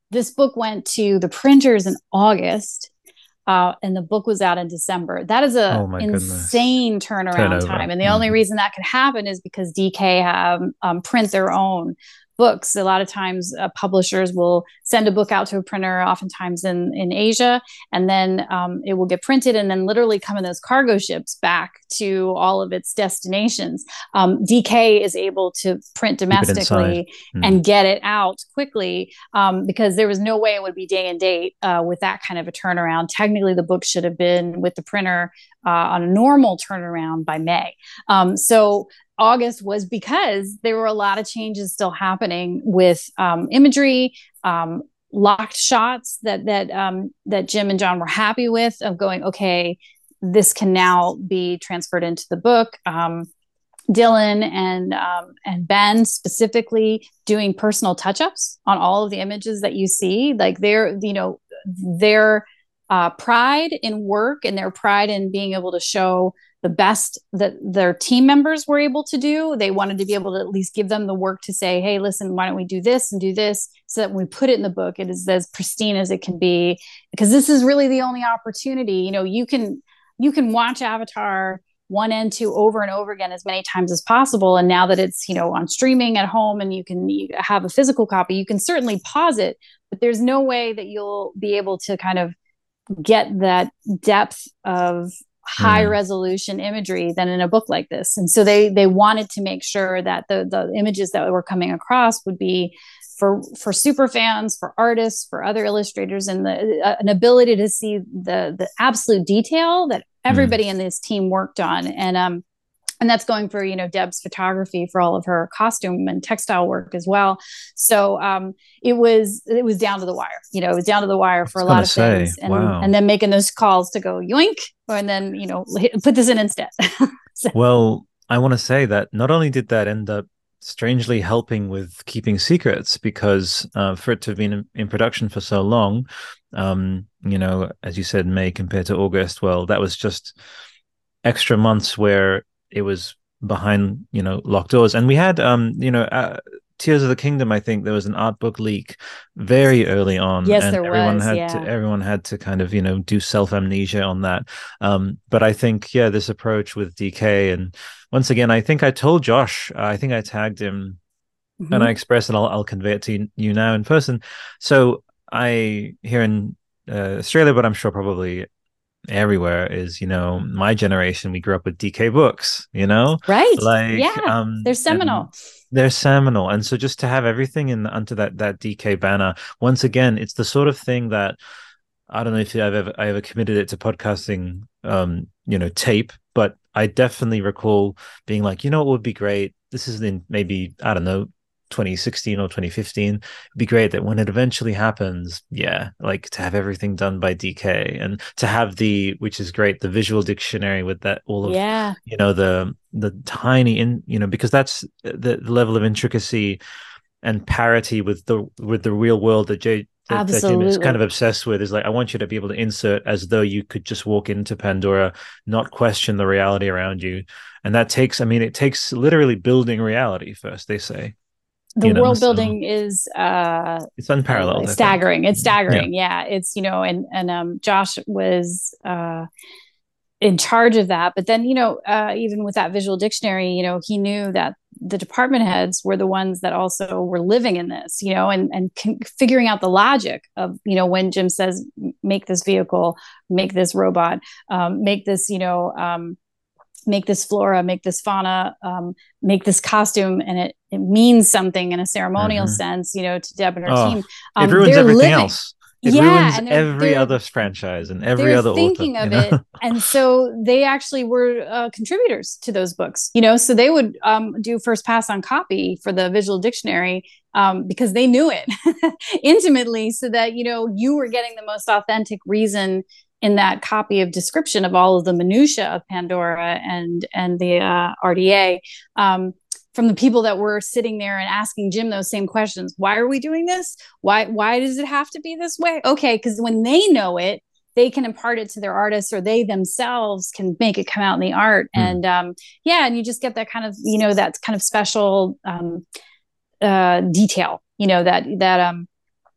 this book went to the printers in august uh, and the book was out in December. That is a oh insane turnaround Turnover. time, and the mm-hmm. only reason that could happen is because DK have um, print their own books. A lot of times, uh, publishers will send a book out to a printer, oftentimes in in Asia, and then um, it will get printed and then literally come in those cargo ships back to all of its destinations. Um, DK is able to print domestically mm. and get it out quickly um, because there was no way it would be day and date uh, with that kind of a turnaround. Technically, the book should have been with the printer uh, on a normal turnaround by May. Um, so August was because there were a lot of changes still happening with um, imagery, um, locked shots that that um, that Jim and Jon were happy with of going, okay, this can now be transferred into the book. Um, Dylan and um, and Ben specifically doing personal touch-ups on all of the images that you see, like they're you know their uh, pride in work and their pride in being able to show the best that their team members were able to do. They wanted to be able to at least give them the work to say, hey, listen, why don't we do this and do this so that when we put it in the book, it is as pristine as it can be. Because this is really the only opportunity. You know, you can you can watch Avatar one and two over and over again as many times as possible. And now that it's, you know, on streaming at home and you can have a physical copy, you can certainly pause it, but there's no way that you'll be able to kind of get that depth of high mm. resolution imagery than in a book like this and so they they wanted to make sure that the the images that were coming across would be for for super fans for artists for other illustrators and the uh, an ability to see the the absolute detail that everybody mm. in this team worked on and um and that's going for you know deb's photography for all of her costume and textile work as well so um, it was it was down to the wire you know it was down to the wire for a lot of say, things and, wow. and then making those calls to go yoink and then you know [laughs] put this in instead [laughs] so. well I want to say that not only did that end up strangely helping with keeping secrets because uh, for it to have been in, in production for so long, um, you know, as you said, May compared to August, well, that was just extra months where it was behind, you know, locked doors. And we had, um, you know, uh, Tears of the Kingdom, I think there was an art book leak very early on. Yes, and there everyone was. Had yeah. to, everyone had to kind of, you know, do self amnesia on that. Um, but I think, yeah, this approach with DK, and once again, I think I told Josh, uh, I think I tagged him mm-hmm. and I expressed, and I'll, I'll convey it to you now in person. So I here in uh, Australia, but I'm sure probably everywhere is you know my generation we grew up with dk books you know? Right. Like yeah. um they're seminal. they're seminal. And so just to have everything in under that that dk banner once again it's the sort of thing that i don't know if i've ever i ever committed it to podcasting um you know tape but i definitely recall being like you know what would be great? This is in maybe i don't know 2016 or 2015 it'd be great that when it eventually happens yeah like to have everything done by dk and to have the which is great the visual dictionary with that all of yeah you know the the tiny in you know because that's the, the level of intricacy and parity with the with the real world that jay that, that Jim is kind of obsessed with is like I want you to be able to insert as though you could just walk into Pandora, not question the reality around you, and that takes. I mean, it takes literally building reality first. They say, the you know, world building so is uh it's unparalleled It's staggering it's staggering yeah. yeah. it's you know and and um josh was uh in charge of that but then you know uh even with that visual dictionary you know he knew that the department heads were the ones that also were living in this you know and and con- figuring out the logic of you know when jim says make this vehicle make this robot um, make this you know um, make this flora, make this fauna, um, make this costume, and it it means something in a ceremonial mm-hmm. sense, you know, to Deb and her oh, team. Um, it ruins everything living. else. It yeah, ruins every they're, other franchise and every other thinking author, of you know? it, and so they actually were uh, contributors to those books. You know, so they would um, do first pass on copy for the visual dictionary um, because they knew it [laughs] intimately, so that you know you were getting the most authentic reason in that copy of description of all of the minutia of Pandora and and the uh, RDA um, from the people that were sitting there and asking Jim those same questions. Why are we doing this? Why why does it have to be this way? Okay, because when they know it, they can impart it to their artists, or they themselves can make it come out in the art. Mm. And um, yeah, and you just get that kind of you know that kind of special um, uh, detail. You know that that um,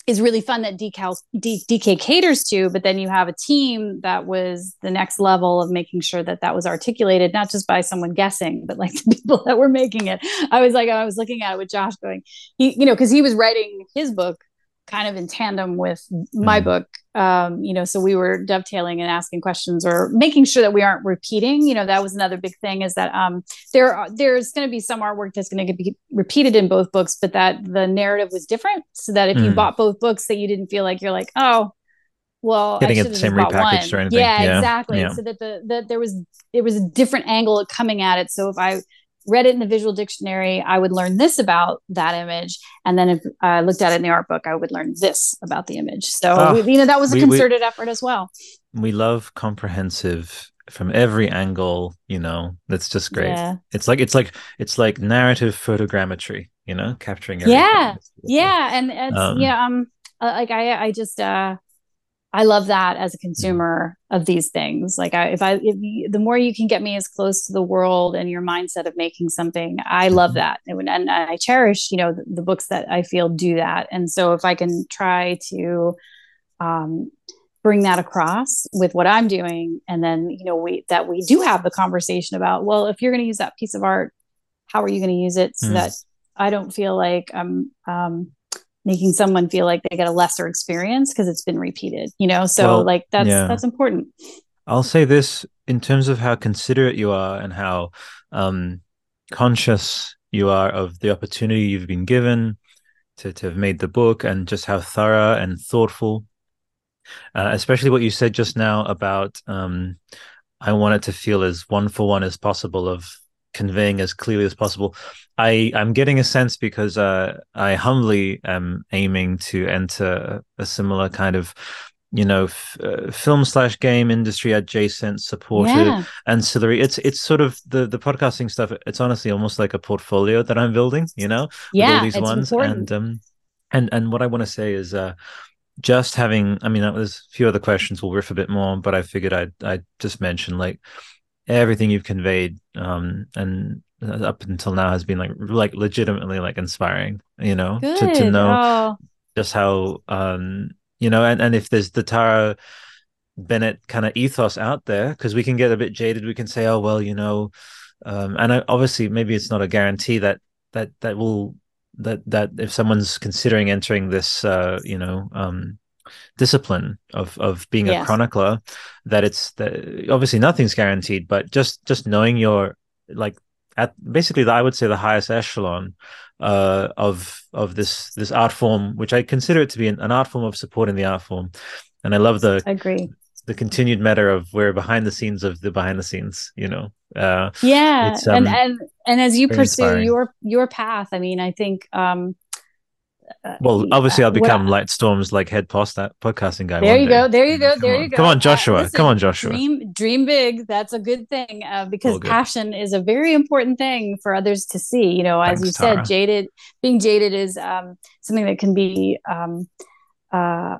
is really fun that DK, D, DK caters to, but then you have a team that was the next level of making sure that that was articulated, not just by someone guessing, but like [laughs] the people that were making it. I was like, I was looking at it with Josh going, he, you know, because he was writing his book kind of in tandem with my mm. book um, you know so we were dovetailing and asking questions or making sure that we aren't repeating you know that was another big thing is that um, there are, there's going to be some artwork that's going to be repeated in both books but that the narrative was different so that if mm. you bought both books that you didn't feel like you're like oh well getting it the same repackaged one. or anything yeah, yeah. exactly yeah. so that the that there was there was a different angle coming at it so if i read it in the visual dictionary, I would learn this about that image. And then if I looked at it in the art book, I would learn this about the image. So, oh, we, you know, that was a we, concerted we, effort as well. We love comprehensive from every angle, you know, that's just great. Yeah. It's like, it's like, it's like narrative photogrammetry, you know, capturing. Everything. Yeah. Yeah. And it's, um, yeah. Um, uh, like I, I just, uh, I love that as a mm-hmm. consumer of these things. Like I, if I, if you, the more you can get me as close to the world and your mindset of making something, I love mm-hmm. that. And, and I cherish, you know, the, the, books that I feel do that. And so if I can try to, um, bring that across with what I'm doing. And then, you know, we, that we do have the conversation about, well, if you're going to use that piece of art, how are you going to use it so mm. that I don't feel like I'm, um, making someone feel like they get a lesser experience because it's been repeated you know so well, like that's yeah. that's important i'll say this in terms of how considerate you are and how um conscious you are of the opportunity you've been given to, to have made the book and just how thorough and thoughtful uh, especially what you said just now about um i want it to feel as one for one as possible of conveying as clearly as possible. I I'm getting a sense because uh, I humbly am aiming to enter a similar kind of you know f- uh, film slash game industry adjacent supported yeah. ancillary it's it's sort of the the podcasting stuff it's honestly almost like a portfolio that i'm building you know yeah all these ones important. and um and and what i want to say is uh just having i mean there's a few other questions we'll riff a bit more but i figured i'd i'd just mention like everything you've conveyed um and uh, up until now has been like like legitimately like inspiring you know Good. to, to know oh. just how um you know and and if there's the tara bennett kind of ethos out there because we can get a bit jaded we can say oh well you know um and I, obviously maybe it's not a guarantee that that that will that that if someone's considering entering this uh you know um discipline of of being yes. a chronicler that it's that obviously nothing's guaranteed but just just knowing your like at basically the, I would say the highest echelon uh, of of this this art form, which I consider it to be an, an, art form of supporting the art form, and I love the I agree the continued matter of where behind the scenes of the behind the scenes, you know. Uh, yeah, um, and and and as you pursue inspiring. your your path, I mean, I think um, uh, well, obviously, I'll become Lightstorm's like head post that podcasting guy. There you day. go. There you go. There you go. Come on, Joshua. Listen, Come on, Joshua. Dream, dream big. That's a good thing uh, because passion is a very important thing for others to see. You know, as Thanks, you said, Tara. jaded. Being jaded is um, something that can be. Um, uh,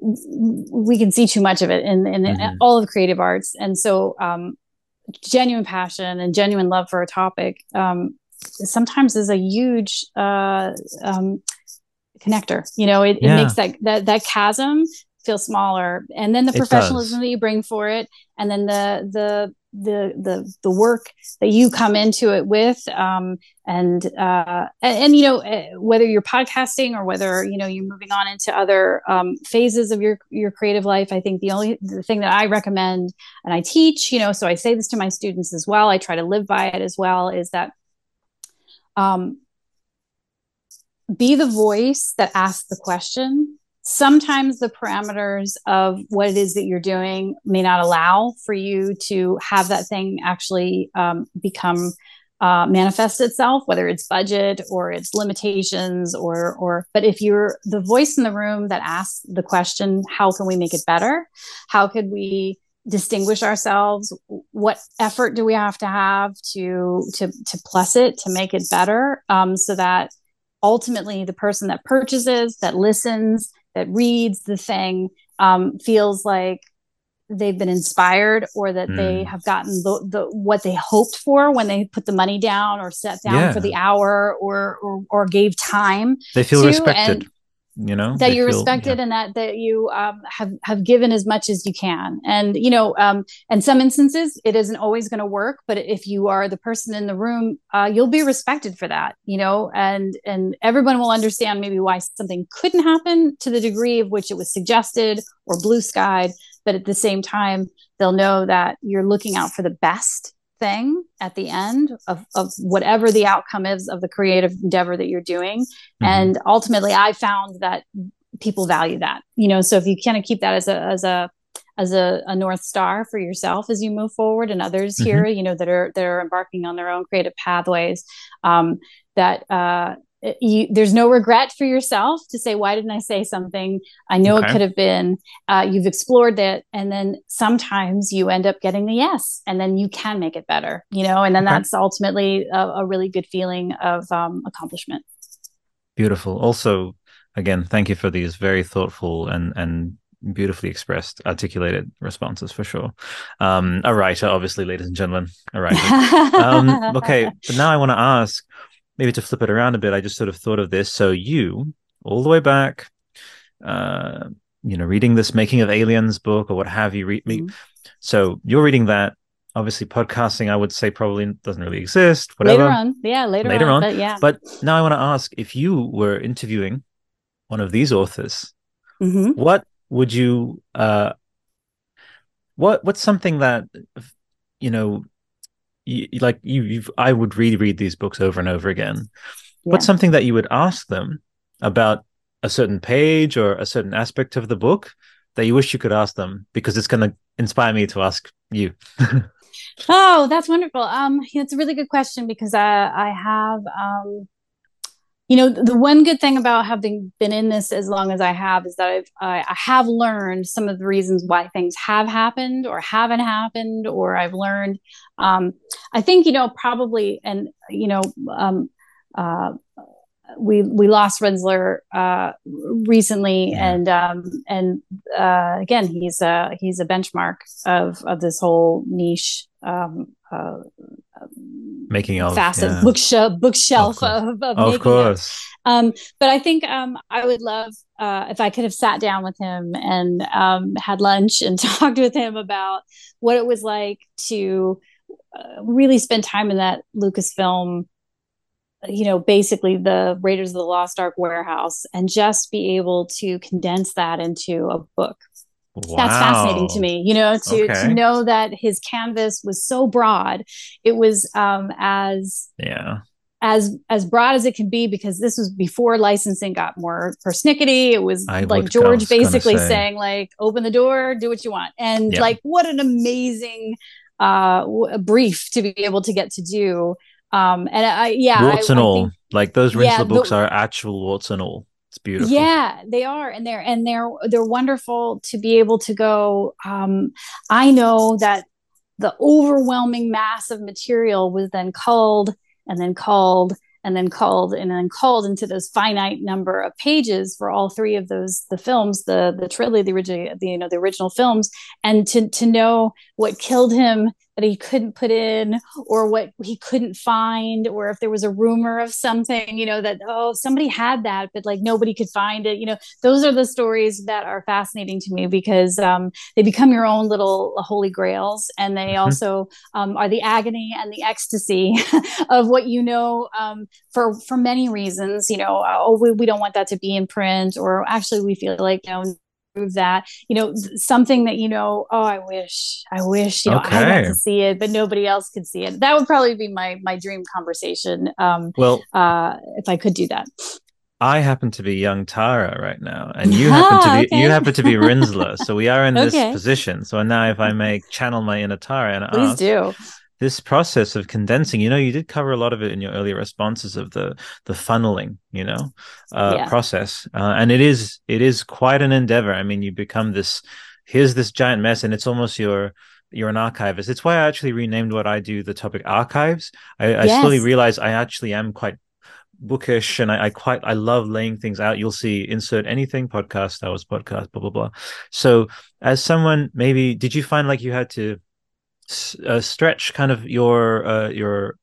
we can see too much of it in, in, mm-hmm. in all of creative arts, and so um, genuine passion and genuine love for a topic um, sometimes is a huge uh, um, connector. You know, it, yeah. it makes that, that that chasm feel smaller, and then the professionalism that you bring for it, and then the the the the the work that you come into it with um, and, uh, and, and you know eh, whether you're podcasting or whether you know you're moving on into other um, phases of your your creative life i think the only the thing that i recommend and i teach you know so i say this to my students as well i try to live by it as well is that um, be the voice that asks the question. Sometimes the parameters of what it is that you're doing may not allow for you to have that thing actually um, become uh, manifest itself, whether it's budget or it's limitations or or. But if you're the voice in the room that asks the question, how can we make it better? How could we distinguish ourselves what effort do we have to have to to to plus it to make it better um, so that ultimately the person that purchases that listens that reads the thing um, feels like they've been inspired or that mm. they have gotten the, the what they hoped for when they put the money down or sat down yeah. for the hour or, or or gave time they feel respected you know that you're feel, respected yeah. and that that you um, have have given as much as you can and you know um, in some instances it isn't always going to work but if you are the person in the room uh, you'll be respected for that you know and and everyone will understand maybe why something couldn't happen to the degree of which it was suggested or blue skied but at the same time they'll know that you're looking out for the best thing at the end of, of whatever the outcome is of the creative endeavor that you're doing. Mm-hmm. And ultimately, I found that people value that, you know, so if you kind of keep that as a, as a, as a, a, north star for yourself as you move forward and others mm-hmm. here you know that are that are embarking on their own creative pathways um, that uh, you, there's no regret for yourself to say why didn't i say something? I know okay. it could have been. Uh, you've explored that and then sometimes you end up getting the yes and then you can make it better you know and then okay. that's ultimately a, a, really good feeling of um, accomplishment. Beautiful. Also again thank you for these very thoughtful and and beautifully expressed articulated responses for sure. Um a writer obviously ladies and gentlemen a writer. [laughs] Um okay but now i want to ask maybe to flip it around a bit, I just sort of thought of this. So you, all the way back, uh, you know, reading this Making of Aliens book or what have you, read mm-hmm. me. So you're reading that. Obviously, podcasting, I would say, probably doesn't really exist. Whatever. Later on, yeah, later, later on, on. But yeah. But now I want to ask: if you were interviewing one of these authors, mm-hmm. what would you? Uh, what what's something that you know you, like you, you've I would reread these books over and over again. Yeah. What's something that you would ask them about a certain page or a certain aspect of the book that you wish you could ask them because it's going to inspire me to ask you. [laughs] oh, that's wonderful. Um, it's a really good question because I I have um you know the one good thing about having been in this as long as i have is that i've i have learned some of the reasons why things have happened or haven't happened or i've learned um, i think you know probably and you know um, uh, we we lost Rinzler uh, recently, yeah. and um, and uh, again, he's a he's a benchmark of of this whole niche um, uh, making of facet yeah. bookshelf bookshelf of, of, of, of course. Um, but I think um, I would love uh, if I could have sat down with him and um, had lunch and [laughs] talked with him about what it was like to uh, really spend time in that Lucasfilm you know, basically the Raiders of the Lost Ark warehouse and just be able to condense that into a book. Wow. That's fascinating to me, you know, to, okay. to know that his canvas was so broad. It was um, as yeah as as broad as it can be because this was before licensing got more persnickety. It was I like George basically say. saying like, "Open the door, do what you want," and like, what an amazing uh, brief to be able to get to do um, and I, yeah, warts I, and I all. Think, like those Rinzler yeah, books the, are actual warts and all. It's beautiful. Yeah, they are, and they're and they're they're wonderful to be able to go. Um, I know that the overwhelming mass of material was then culled and then culled and then called and then called into those finite number of pages for all three of those the films the the trilogy the original the, you know the original films and to to know what killed him that he couldn't put in or what he couldn't find or if there was a rumor of something you know that oh somebody had that but like nobody could find it you know those are the stories that are fascinating to me because um, they become your own little holy grails and they mm-hmm. also um, are the agony and the ecstasy [laughs] of what you know um, for for many reasons you know oh we, we don't want that to be in print or actually we feel like you know that you know something that you know oh i wish i wish you know okay. i got to see it but nobody else could see it that would probably be my my dream conversation um well uh if i could do that I happen to be young Tara right now, and you happen to be okay. you happen to be Rinzler. so we are in this [laughs] okay. position. So now, if I [laughs] may channel my inner Tara and please ask, do this process of condensing you know you did cover a lot of it in your earlier responses of the the funneling you know uh, yeah. process uh, and it is it is quite an endeavor i mean you become this here's this giant mess and it's almost your you're an archivist it's why i actually renamed what i do the topic archives i, yes. I slowly realized i actually am quite bookish and I, I, quite I love laying things out. You'll see insert anything podcast, that was podcast, blah blah blah. So as someone maybe did you find like you had to uh, stretch kind of your uh, your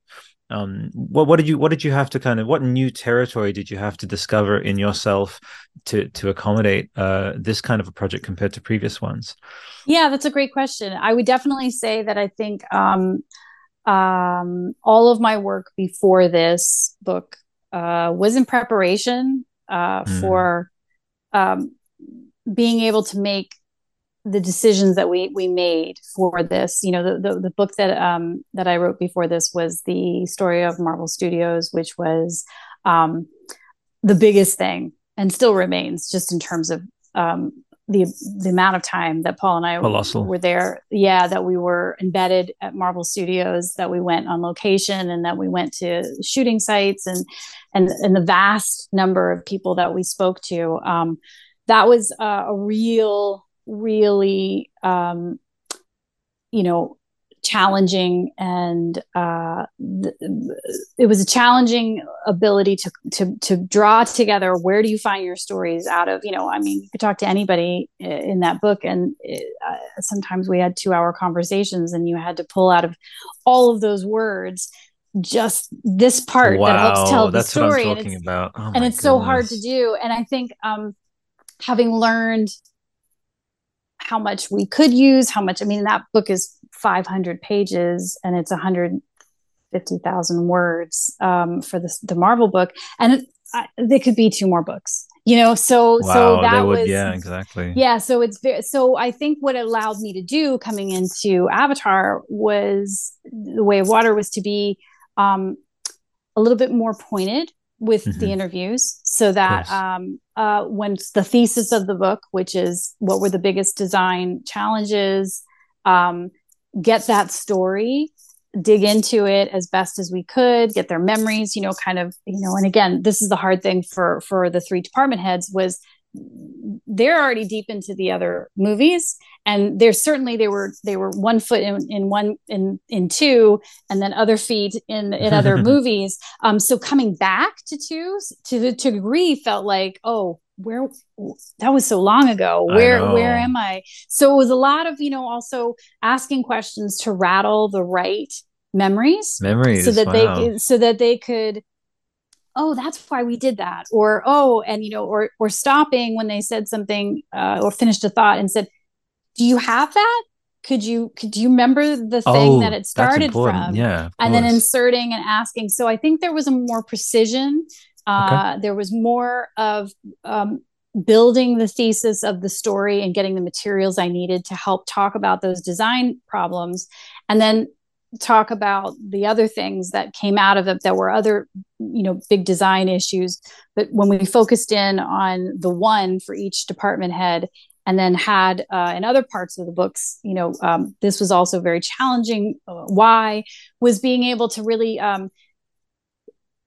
um what what did you what did you have to kind of what new territory did you have to discover in yourself to to accommodate uh this kind of a project compared to previous ones yeah that's a great question i would definitely say that i think um um all of my work before this book uh was in preparation uh mm. for um being able to make the decisions that we we made for this you know the the, the book that um that i wrote before this was the story of marvel studios which was um the biggest thing and still remains just in terms of um the the amount of time that Paul and I Colossal. were there, yeah, that we were embedded at Marvel Studios, that we went on location, and that we went to shooting sites, and and and the vast number of people that we spoke to. Um, that was uh, a real really um, you know challenging and uh, th- it was a challenging ability to, to to draw together where do you find your stories out of you know i mean you could talk to anybody in that book and it, uh, sometimes we had two hour conversations and you had to pull out of all of those words just this part wow, that helps tell the story and it's, oh and it's so hard to do. And i think um having learned how much we could use, how much. I mean, that book is 500 pages and it's 150,000 words um, for the, the Marvel book, and it, I, there could be two more books. You know, so wow, so that would, was yeah, exactly. Yeah, so it's very so. I think what it allowed me to do coming into Avatar was the way of water was to be um, a little bit more pointed with mm-hmm. the interviews so that um, uh, when the thesis of the book, which is what were the biggest design challenges, um, get that story dig into it as best as we could get their memories you know kind of you know and again this is the hard thing for for the three department heads was they're already deep into the other movies and there's certainly they were they were one foot in, in one in in two and then other feet in in other [laughs] movies. Um so coming back to two to the to degree felt like oh where that was so long ago. Where where am i? So it was a lot of you know also asking questions to rattle the right memories. Memories so that wow. they so that they could oh that's why we did that. Or oh and you know or or stopping when they said something uh, or finished a thought and said do you have that? Could you could you remember the thing oh, that it started from? Yeah and then inserting and asking. So i think there was a more precision. Uh, okay. there was more of um, building the thesis of the story and getting the materials i needed to help talk about those design problems. And then talk about the other things that came out of it that were other you know big design issues but when we focused in on the one for each department head and then had uh, in other parts of the books you know um, this was also very challenging uh, why was being able to really um,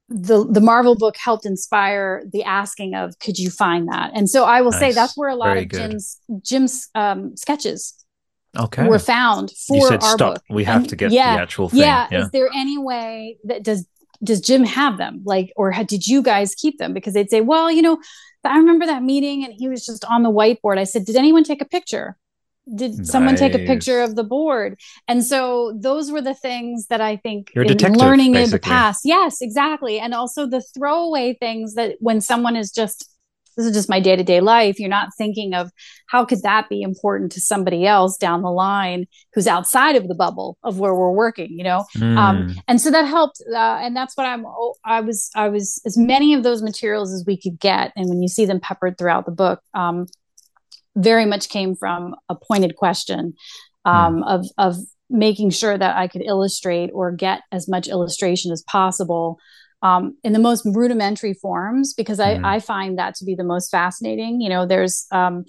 the the Marvel book helped inspire the asking of could you find that and so I will nice. say that's where a lot Very of good. Jim's Jim's um, sketches okay were found for you said, our Stop. book. We have and, to get yeah, the actual thing. Yeah. yeah. Is there any way that does does Jim have them? Like, or had, did you guys keep them? Because they'd say, well, you know, I remember that meeting and he was just on the whiteboard. I said, did anyone take a picture? Did nice. someone take a picture of the board? And so those were the things that I think You're in learning basically. in the past. Yes, exactly. And also the throwaway things that when someone is just this is just my day to day life. You're not thinking of how could that be important to somebody else down the line who's outside of the bubble of where we're working, you know? Mm. Um, and so that helped. Uh, and that's what I'm, oh, I was, I was as many of those materials as we could get. And when you see them peppered throughout the book, um, very much came from a pointed question um, mm. of, of making sure that I could illustrate or get as much illustration as possible um, in the most rudimentary forms because I, mm. I find that to be the most fascinating. You know, there's um,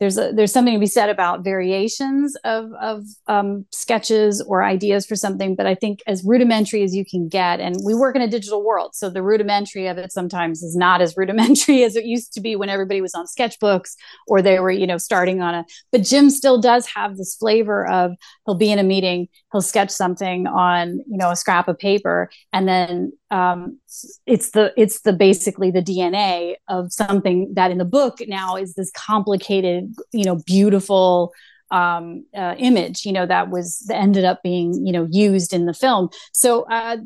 there's a, there's something to be said about variations of of um, sketches or ideas for something but i think as rudimentary as you can get and we work in a digital world so the rudimentary of it sometimes is not as [laughs] rudimentary as it used to be when everybody was on sketchbooks or they were you know starting on a but jim still does have this flavor of he'll be in a meeting he'll sketch something on you know a scrap of paper and then um, it's the it's the basically the DNA of something that in the book now is this complicated, you know, beautiful um, uh, image, you know, that was that ended up being you know used in the film. So uh,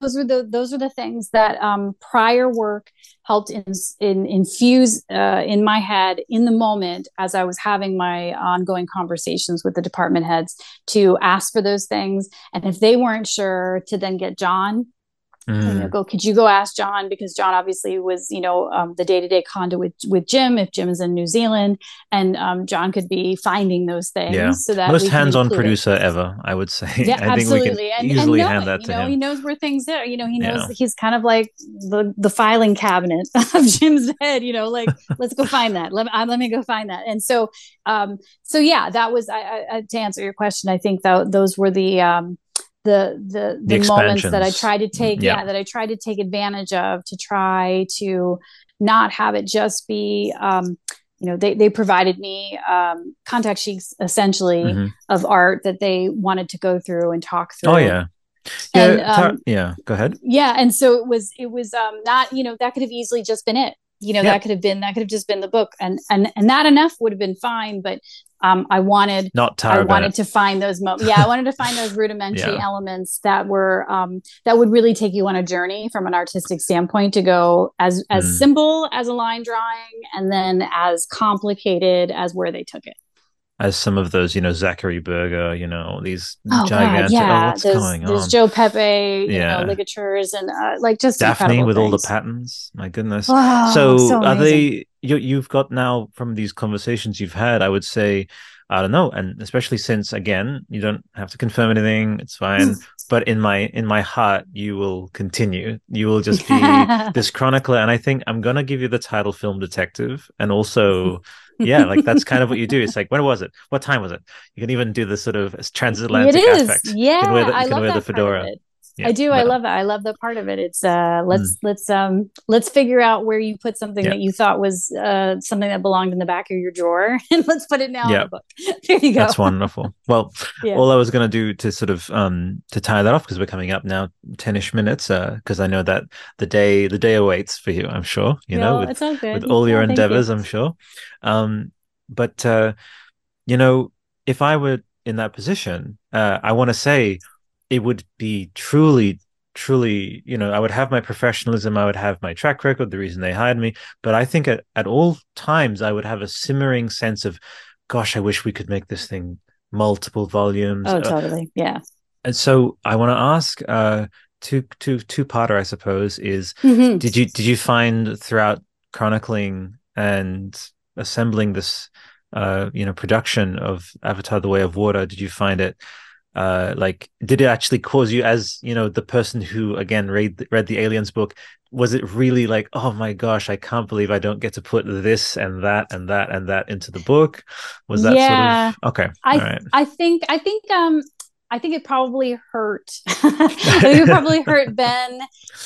those were the those were the things that um, prior work helped in, in infuse uh, in my head in the moment as I was having my ongoing conversations with the department heads to ask for those things, and if they weren't sure, to then get Jon Mm. You go, could you go ask Jon? Because Jon obviously was, you know, um, the day to day conduit with, with Jim if Jim is in New Zealand, and um, Jon could be finding those things. Yeah. So that most hands on producer it. ever, I would say. Yeah, [laughs] I absolutely. and, easily and knowing, hand that to you know, him. He knows where things are. You know, he knows yeah. he's kind of like the the filing cabinet [laughs] of Jim's head. You know, like let's go find that. Let, uh, let me go find that. And so, um, so yeah, that was I, I, to answer your question. I think that those were the um the the the, the moments that I tried to take yeah. yeah. that I tried to take advantage of to try to not have it just be um you know they they provided me um contact sheets essentially mm-hmm. of art that they wanted to go through and talk through. Oh yeah. Yeah, and, um, yeah, go ahead. Yeah, and so it was it was um not, you know, that could have easily just been it you know that could have been that could have just been the book and and and that enough would have been fine but um, I wanted not Tara I wanted to find those moments. Yeah, I wanted to find those [laughs] rudimentary yeah. elements that were um, that would really take you on a journey from an artistic standpoint to go as as mm. simple as a line drawing and then as complicated as where they took it as some of those, you know, Zachary Berger, you know, these oh, gigantic. yeah, oh, what's there's, going there's on? Joe Pepe, you yeah. know, ligatures and uh, like just Daphne with things. all the patterns. My goodness. Oh, so, so are they? You, you've got now from these conversations you've had. I would say, I don't know, and especially since again, you don't have to confirm anything. It's fine. [laughs] but in my in my heart, you will continue. You will just be [laughs] this chronicler, and I think I'm gonna give you the title, film detective, and also yeah, like that's kind of what you do. It's [laughs] like when was it? What time was it? You can even do the sort of transatlantic it is. aspect. Yeah, you can wear the, I can love wear the fedora. Yeah, I do. I love it. I love that part of it. It's uh let's mm. let's um let's figure out where you put something yeah. that you thought was uh something that belonged in the back of your drawer [laughs] and let's put it now yeah. in the book. [laughs] There you go. That's wonderful. Well, [laughs] yeah. all I was gonna do to sort of um to tie that off because we're coming up now 10ish minutes, uh because I know that the day the day awaits for you, I'm sure. You know, with, all with all your endeavors, you. I'm sure. Um but uh you know, if I were in that position, uh I want to say it would be truly truly you know i would have my professionalism i would have my track record the reason they hired me. But i think at, at all times i would have a simmering sense of gosh i wish we could make this thing multiple volumes. Oh uh, totally. Uh, yeah. and so i want to ask uh two two two parter i suppose is mm-hmm. did you did you find throughout chronicling and assembling this uh you know production of avatar the way of water did you find it uh like did it actually cause you as you know the person who again read read the aliens book was it really like oh my gosh i can't believe i don't get to put this and that and that and that into the book was that yeah, sort of okay i right. i think i think um I think it probably hurt. [laughs] [laughs] It probably hurt Ben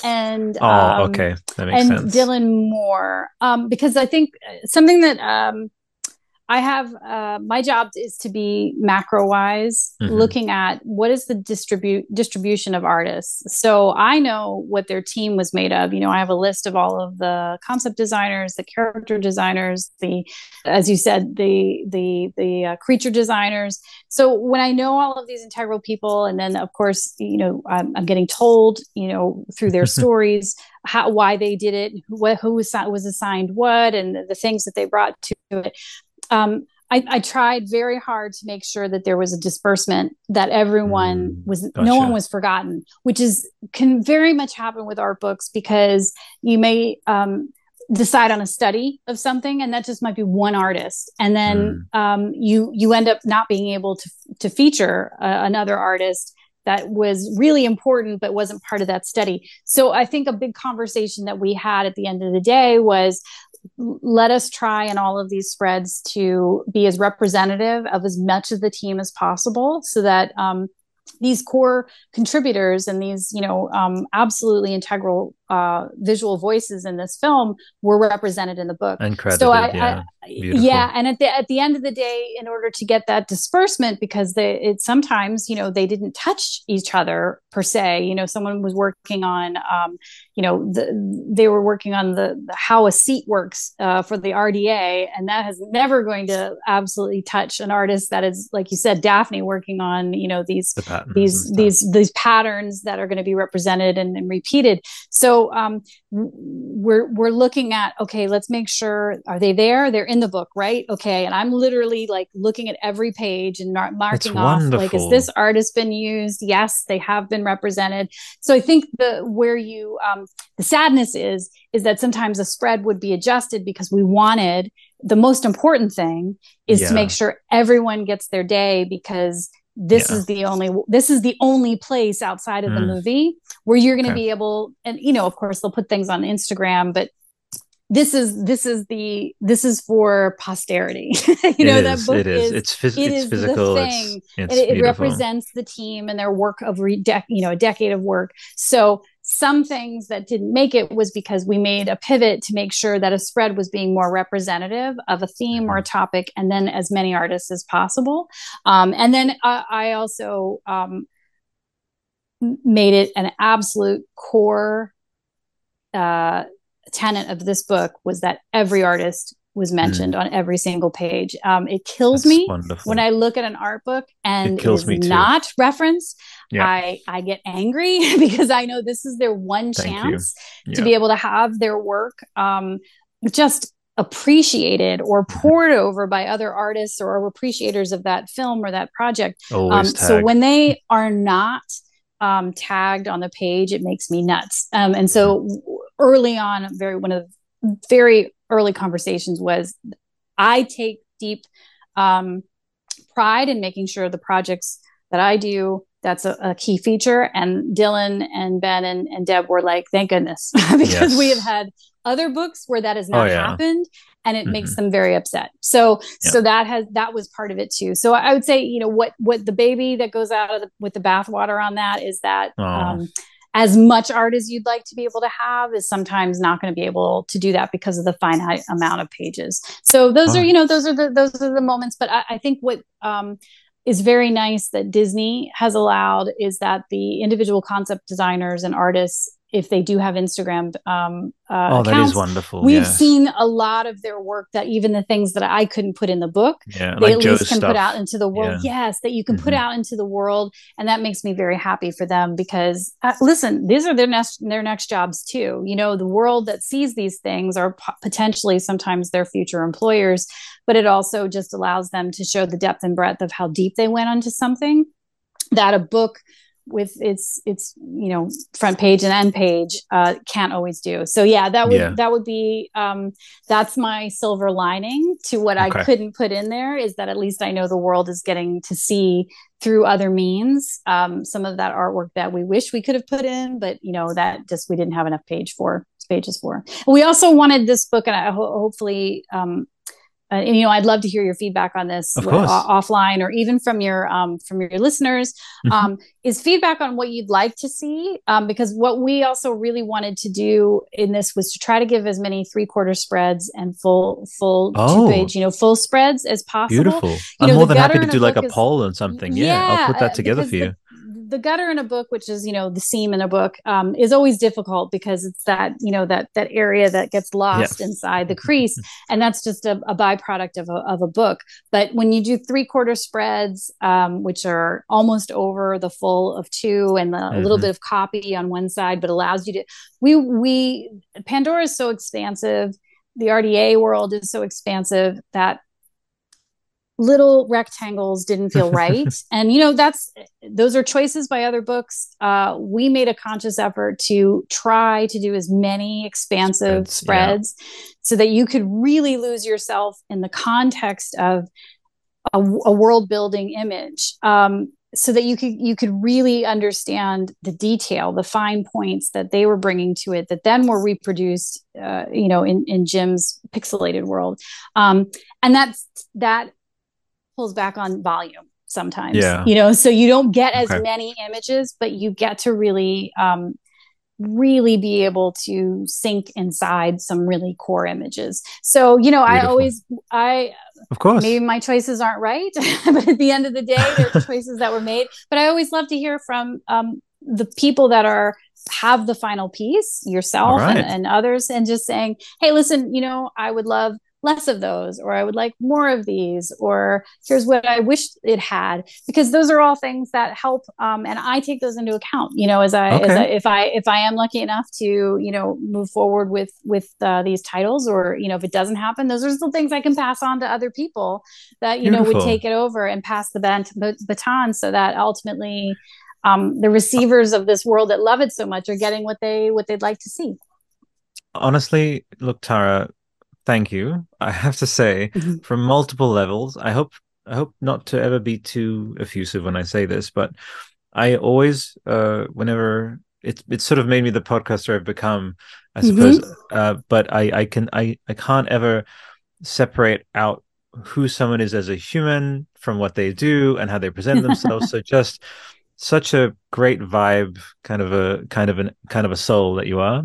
and [laughs] oh, um, okay, that makes and sense. Dylan more um, because I think something that um, I have uh, my job is to be macro wise, mm-hmm. looking at what is the distribute distribution of artists. So I know what their team was made of. You know, I have a list of all of the concept designers, the character designers, the, as you said, the the the uh, creature designers. So when I know all of these integral people, and then of course, you know, I'm, I'm getting told, you know, through their [laughs] stories how why they did it, what who was was assigned what, and the things that they brought to it um, I, I, tried very hard to make sure that there was a disbursement that everyone mm, was gotcha. no one was forgotten which is can very much happen with art books because you may um, decide on a study of something and that just might be one artist and then mm. um, you you end up not being able to to feature uh, another artist that was really important but wasn't part of that study so i think a big conversation that we had at the end of the day was let us try in all of these spreads to be as representative of as much of the team as possible so that um, these core contributors and these you know um, absolutely integral uh, visual voices in this film were represented in the book and credited, so I, yeah. I, yeah and at the at the end of the day in order to get that disbursement because they it sometimes you know they didn't touch each other per se you know someone was working on um, you know the, they were working on the, the how a seat works uh, for the rda and that has never going to absolutely touch an artist that is like you said daphne working on you know these the these these these patterns that are going to be represented and, and repeated. So um, we're we're looking at okay let's make sure are they there? They're in the book right? Okay and i'm literally like looking at every page and mar- marking off like is this artist been used? Yes they have been represented. So i think the where you um, the sadness is is that sometimes a spread would be adjusted because we wanted the most important thing is yeah. to make sure everyone gets their day because this yeah. is the only this is the only place outside of the mm. movie where you're going to okay. be able and you know of course they'll put things on instagram but this is this is the this is for posterity [laughs] you know that book it is, is it's, phys- it it's is physical the thing. It's, it, it, represents the team and their work of re- de- you know a decade of work so some things that didn't make it was because we made a pivot to make sure that a spread was being more representative of a theme or a mm-hmm. topic and then as many artists as possible um, and then uh, i also um, made it an absolute core uh, tenet of this book was that every artist was mm. mentioned mm. on every single page. Um, it kills That's me wonderful. when I look at an art book and it, it is not referenced. Yeah. I I get angry [laughs] because I know this is their one Thank chance yeah. to be able to have their work um, just appreciated or mm-hmm. poured over by other artists or appreciators of that film or that project. Um, so when they are not um, tagged on the page, it makes me nuts. Um, and so mm-hmm. Early on, very one of the very early conversations was I take deep um, pride in making sure the projects that I do that's a, a, key feature. And Dylan and Ben and, and Deb were like, thank goodness, [laughs] because yes. we have had other books where that has not oh, yeah. happened and it mm-hmm. makes them very upset so yeah. so that has that was part of it too so i would say you know what what the baby that goes out of the, with the bathwater on that is that oh. um, as much art as you'd like to be able to have is sometimes not going to be able to do that because of the finite amount of pages so those oh. are you know those are the those are the moments but i, I think what um, is very nice that disney has allowed is that the individual concept designers and artists if they do have Instagram um, uh, oh, accounts, that is wonderful. We've yes. seen a lot of their work that even the things that I couldn't put in the book, yeah, they like at least can stuff. put out into the world. Yeah. Yes, that you can mm-hmm. put out into the world, and that makes me very happy for them because uh, listen, these are their next their next jobs too. You know, the world that sees these things are potentially sometimes their future employers, but it also just allows them to show the depth and breadth of how deep they went onto something that a book with its its you know front page and end page uh, can't always do. So yeah, that would yeah. that would be um, that's my silver lining to what okay. I couldn't put in there is that at least I know the world is getting to see through other means um, some of that artwork that we wish we could have put in, but you know that just we didn't have enough page for pages for. We also wanted this book, and I ho- hopefully um, uh, and you know i'd love to hear your feedback on this uh, offline or even from your um, from your listeners. Mm-hmm. um, is feedback on what you'd like to see? Um, because what we also really wanted to do in this was to try to give as many three quarter spreads and full full oh. two page you know full spreads as possible. Beautiful. You i'm know, more than happy to do like a is, poll on something. Yeah, yeah, i'll put that together for you. the gutter in a book, which is you know the seam in a book, um, is always difficult because it's that you know that that area that gets lost inside the [laughs] crease, and that's just a, a byproduct of a, of a book. But when you do three quarter spreads, um, which are almost over the full of two, and the, mm-hmm. a little mm-hmm. bit of copy on one side, but allows you to we we Pandora is so expansive the RDA world is so expansive that little rectangles didn't feel [laughs] right. And you know that's those are choices by other books. Uh, we made a conscious effort to try to do as many expansive spreads, spreads yeah. so that you could really lose yourself in the context of a, a world building image um, so that you could you could really understand the detail the fine points that they were bringing to it that then were reproduced uh, you know in in jim's pixelated world. Um, and that's that pulls back on volume sometimes. Yeah. You know, so you don't get as okay. many images, but you get to really um really be able to sink inside some really core images. So, you know, Beautiful. I always I of course maybe my choices aren't right, [laughs] but at the end of the day, there's choices that were made. But I always love to hear from um the people that are have the final piece yourself right. and, and others and just saying hey listen you know i would love less of those or i would like more of these or here's what i wish it had because those are all things that help um, and i take those into account you know as I, okay. as I, if i if i am lucky enough to you know move forward with with uh, these titles or you know if it doesn't happen those are still things i can pass on to other people that you Beautiful. know would take it over and pass the bant- baton so that ultimately um, the receivers of this world that love it so much are getting what they what they'd like to see honestly look tara thank you. I have to say, mm-hmm. from multiple levels. I hope I hope not to ever be too effusive when I say this, but I always, uh, whenever it's it's sort of made me the podcaster I've become, I mm-hmm. suppose. Mm-hmm. Uh, but I I can I I can't ever separate out who someone is as a human from what they do and how they present themselves. so [laughs] just such a great vibe, kind of a kind of an kind of a soul that you are.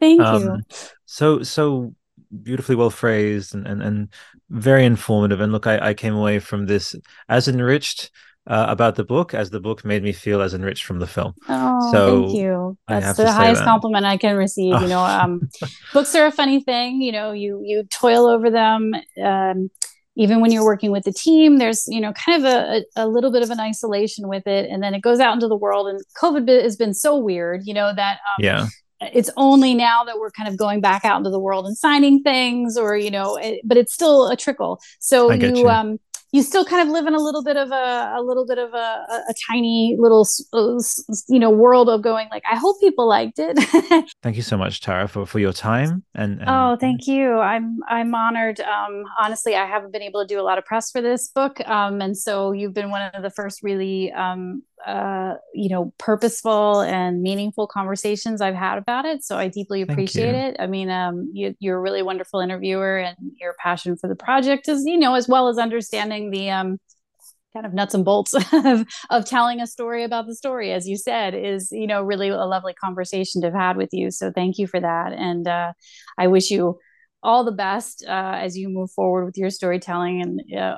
Thank um, you. So so beautifully well phrased and, and, and very informative. And look, I, I came away from this as enriched uh, about the book as the book made me feel as enriched from the film. Oh, so thank you. That's the highest that. compliment I can receive. You know, um, [laughs] books are a funny thing. You know, you you toil over them. Um, even when you're working with the team, there's you know kind of a, a, little bit of an isolation with it, and then it goes out into the world. And COVID has been so weird, you know that um, yeah it's only now that we're kind of going back out into the world and signing things or you know it, but it's still a trickle. So you, you, um you still kind of live in a little bit of a, a little bit of a, a, a tiny little uh, you know world of going like i hope people liked it. [laughs] Thank you so much tara for, for your time and, and, oh thank you. I'm i'm honored. Um honestly i haven't been able to do a lot of press for this book. Um and so you've been one of the first really um uh, you know purposeful and meaningful conversations I've had about it. So I deeply appreciate it. I mean, um, you, are a really wonderful interviewer, and your passion for the project is you know as well as understanding the um, kind of nuts and bolts [laughs] of, of telling a story about the story as you said is you know really a lovely conversation to have had with you so thank you for that and uh, i wish you all the best uh, as you move forward with your storytelling and uh,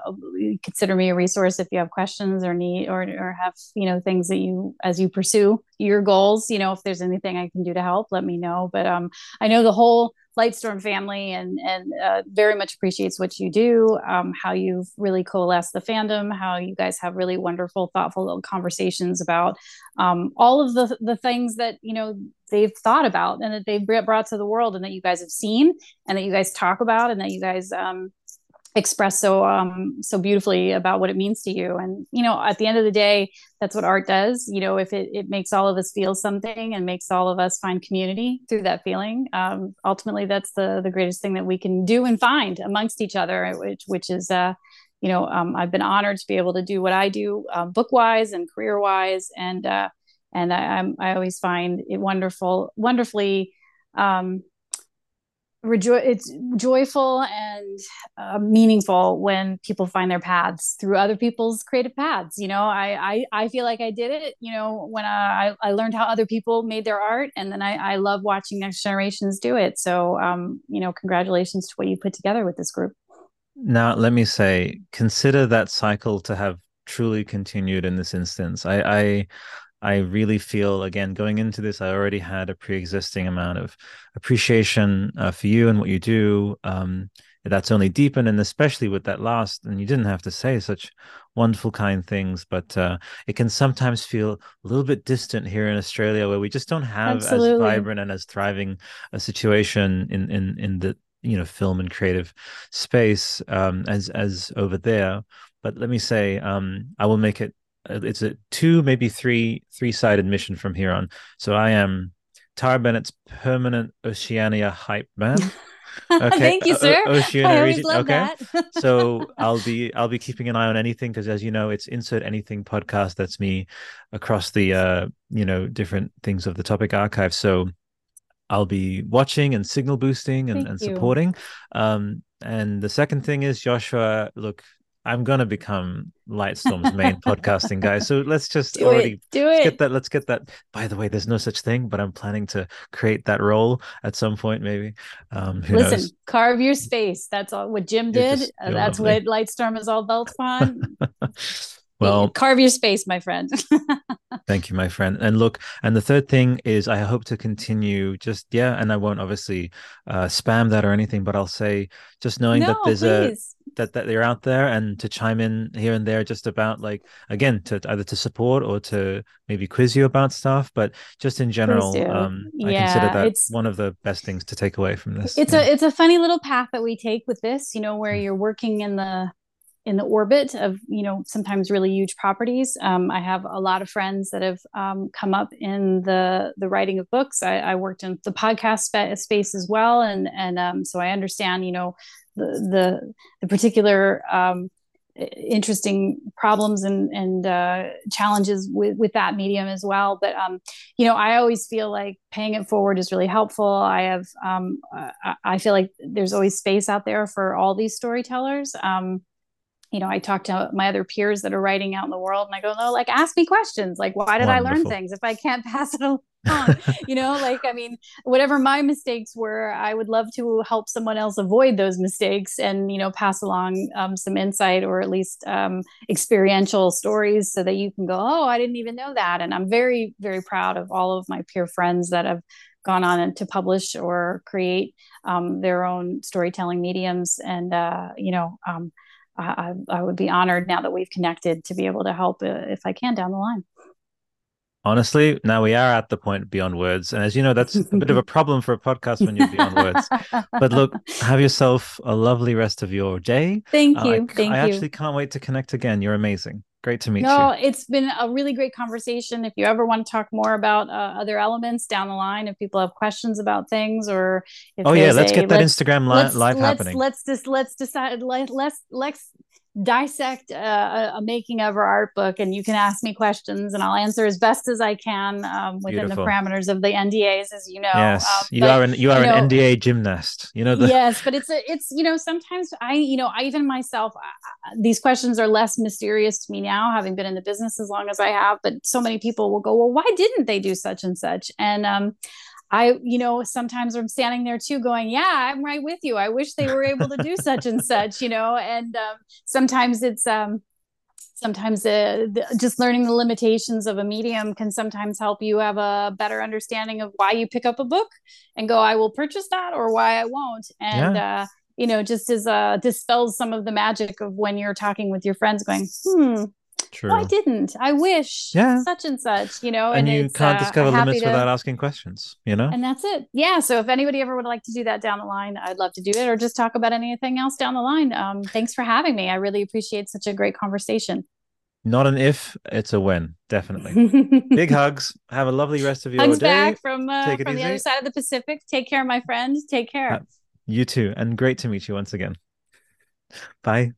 consider me a resource if you have questions or need or, or have you know things that you as you pursue your goals you know if there's anything i can do to help let me know. But um i know the whole lightstorm family and and uh, very much appreciates what you do um, how you've really coalesced the fandom how you guys have really wonderful thoughtful little conversations about um, all of the the things that you know they've thought about and that they've brought to the world and that you guys have seen and that you guys talk about and that you guys um, express so um so beautifully about what it means to you. And you know at the end of the day that's what art does. You know if it, it makes all of us feel something and makes all of us find community through that feeling um ultimately that's the the greatest thing that we can do and find amongst each other which which is uh you know um, i've been honored to be able to do what i do um, book wise and career wise and uh and I, I'm I always find it wonderful, wonderfully um, rejo- it's joyful and uh, meaningful when people find their paths through other people's creative paths. You know, I I, I feel like I did it. You know, when I I learned how other people made their art, and then I I love watching next generations do it. So um, you know, congratulations to what you put together with this group. Now, let me say, consider that cycle to have truly continued in this instance. I, I I really feel again going into this, I already had a pre-existing amount of appreciation uh, for you and what you do. Um, that's only deepened, and especially with that last, and you didn't have to say such wonderful, kind things, but uh, it can sometimes feel a little bit distant here in Australia, where we just don't have Absolutely. as vibrant and as thriving a situation in in in the you know film and creative space um, as as over there. But let me say, um, I will make it it's a two maybe three three sided mission from here on. So i am tara bennett's permanent oceania hype man. [laughs] Okay thank you sir o- oceania region okay. [laughs] so i'll be i'll be keeping an eye on anything because as you know it's insert anything podcast. That's me across the uh you know different things of the topic archive. So I'll be watching and signal boosting and, and supporting. Um, and the second thing is Joshua, look, I'm gonna become Lightstorm's main [laughs] podcasting guy. So let's just do already it. do it. Get that. Let's get that. By the way, there's no such thing, but I'm planning to create that role at some point, maybe. Um, Listen, knows? carve your space. That's all what Jim did. Just, that's lovely. what Lightstorm is all built upon. [laughs] well, carve your space, my friend. [laughs] thank you, my friend. And look, and the third thing is, I hope to continue. Just yeah, and I won't obviously uh, spam that or anything, but I'll say just knowing no, that there's please. a that that they're out there and to chime in here and there just about like again to either to support or to maybe quiz you about stuff but just in general um yeah, i consider that one of the best things to take away from this it's yeah. a it's a funny little path that we take with this you know where mm. you're working in the in the orbit of you know sometimes really huge properties um, i have a lot of friends that have um, come up in the the writing of books i, I worked in the podcast space as well and and um, so i understand you know the the, particular um, interesting problems and and uh, challenges with with that medium as well. But um, you know, I always feel like paying it forward is really helpful. I have um, I feel like there's always space out there for all these storytellers. Um, you know, I talk to my other peers that are writing out in the world, and I go, no, like ask me questions. Like, why did Wonderful. I learn things if I can't [laughs] pass it along? you know, like I mean, whatever my mistakes were, I would love to help someone else avoid those mistakes and you know pass along um, some insight or at least um, experiential stories so that you can go, oh, I didn't even know that. And I'm very, very proud of all of my peer friends that have gone on to publish or create um, their own storytelling mediums and uh, you know um, I, I, would be honored now that we've connected to be able to help uh, if I can down the line. Honestly, now we are at the point beyond words. And as you know, that's a bit of a [laughs] problem for a podcast when you're beyond words. But look, have yourself a lovely rest of your day. Thank you. Uh, I, Thank I you. actually can't wait to connect again. You're amazing. Great to meet no, you. No, it's been a really great conversation. If you ever want to talk more about uh, other elements down the line, if people have questions about things, or oh yeah, let's a, get that Instagram li- live let's, happening. Let's just let's decide. Let, let's let's dissect a, a, making of or art book and you can ask me questions and I'll answer as best as I can um, within Beautiful. the parameters of the NDAs, as you know. Yes, um, you but, are an you are you know, an NDA gymnast. You know the [laughs] yes, but it's a, it's you know sometimes I you know I even myself uh, these questions are less mysterious to me now, having been in the business as long as I have. But so many people will go, well, why didn't they do such and such? And um, I, you know, sometimes I'm standing there too going, yeah, I'm right with you. I wish they were able to do [laughs] such and such, you know, and um, sometimes it's, um, sometimes uh, the, just learning the limitations of a medium can sometimes help you have a better understanding of why you pick up a book and go, I will purchase that or why I won't. And, yeah. uh, you know, just as uh, dispels some of the magic of when you're talking with your friends going, hmm, True. I didn't. I wish. Yeah. Such and such, you know. And, and you can't uh, discover limits to, without asking questions, you know? And that's it. Yeah. So if anybody ever would like to do that down the line, I'd love to do it or just talk about anything else down the line. Um, thanks for having me. I really appreciate such a great conversation. Not an if, it's a when, definitely. [laughs] Big hugs. Have a lovely rest of your hugs day. back from uh, from the other side of the Pacific. Take care, my friend. Take care. Uh, you too. And great to meet you once again. Bye.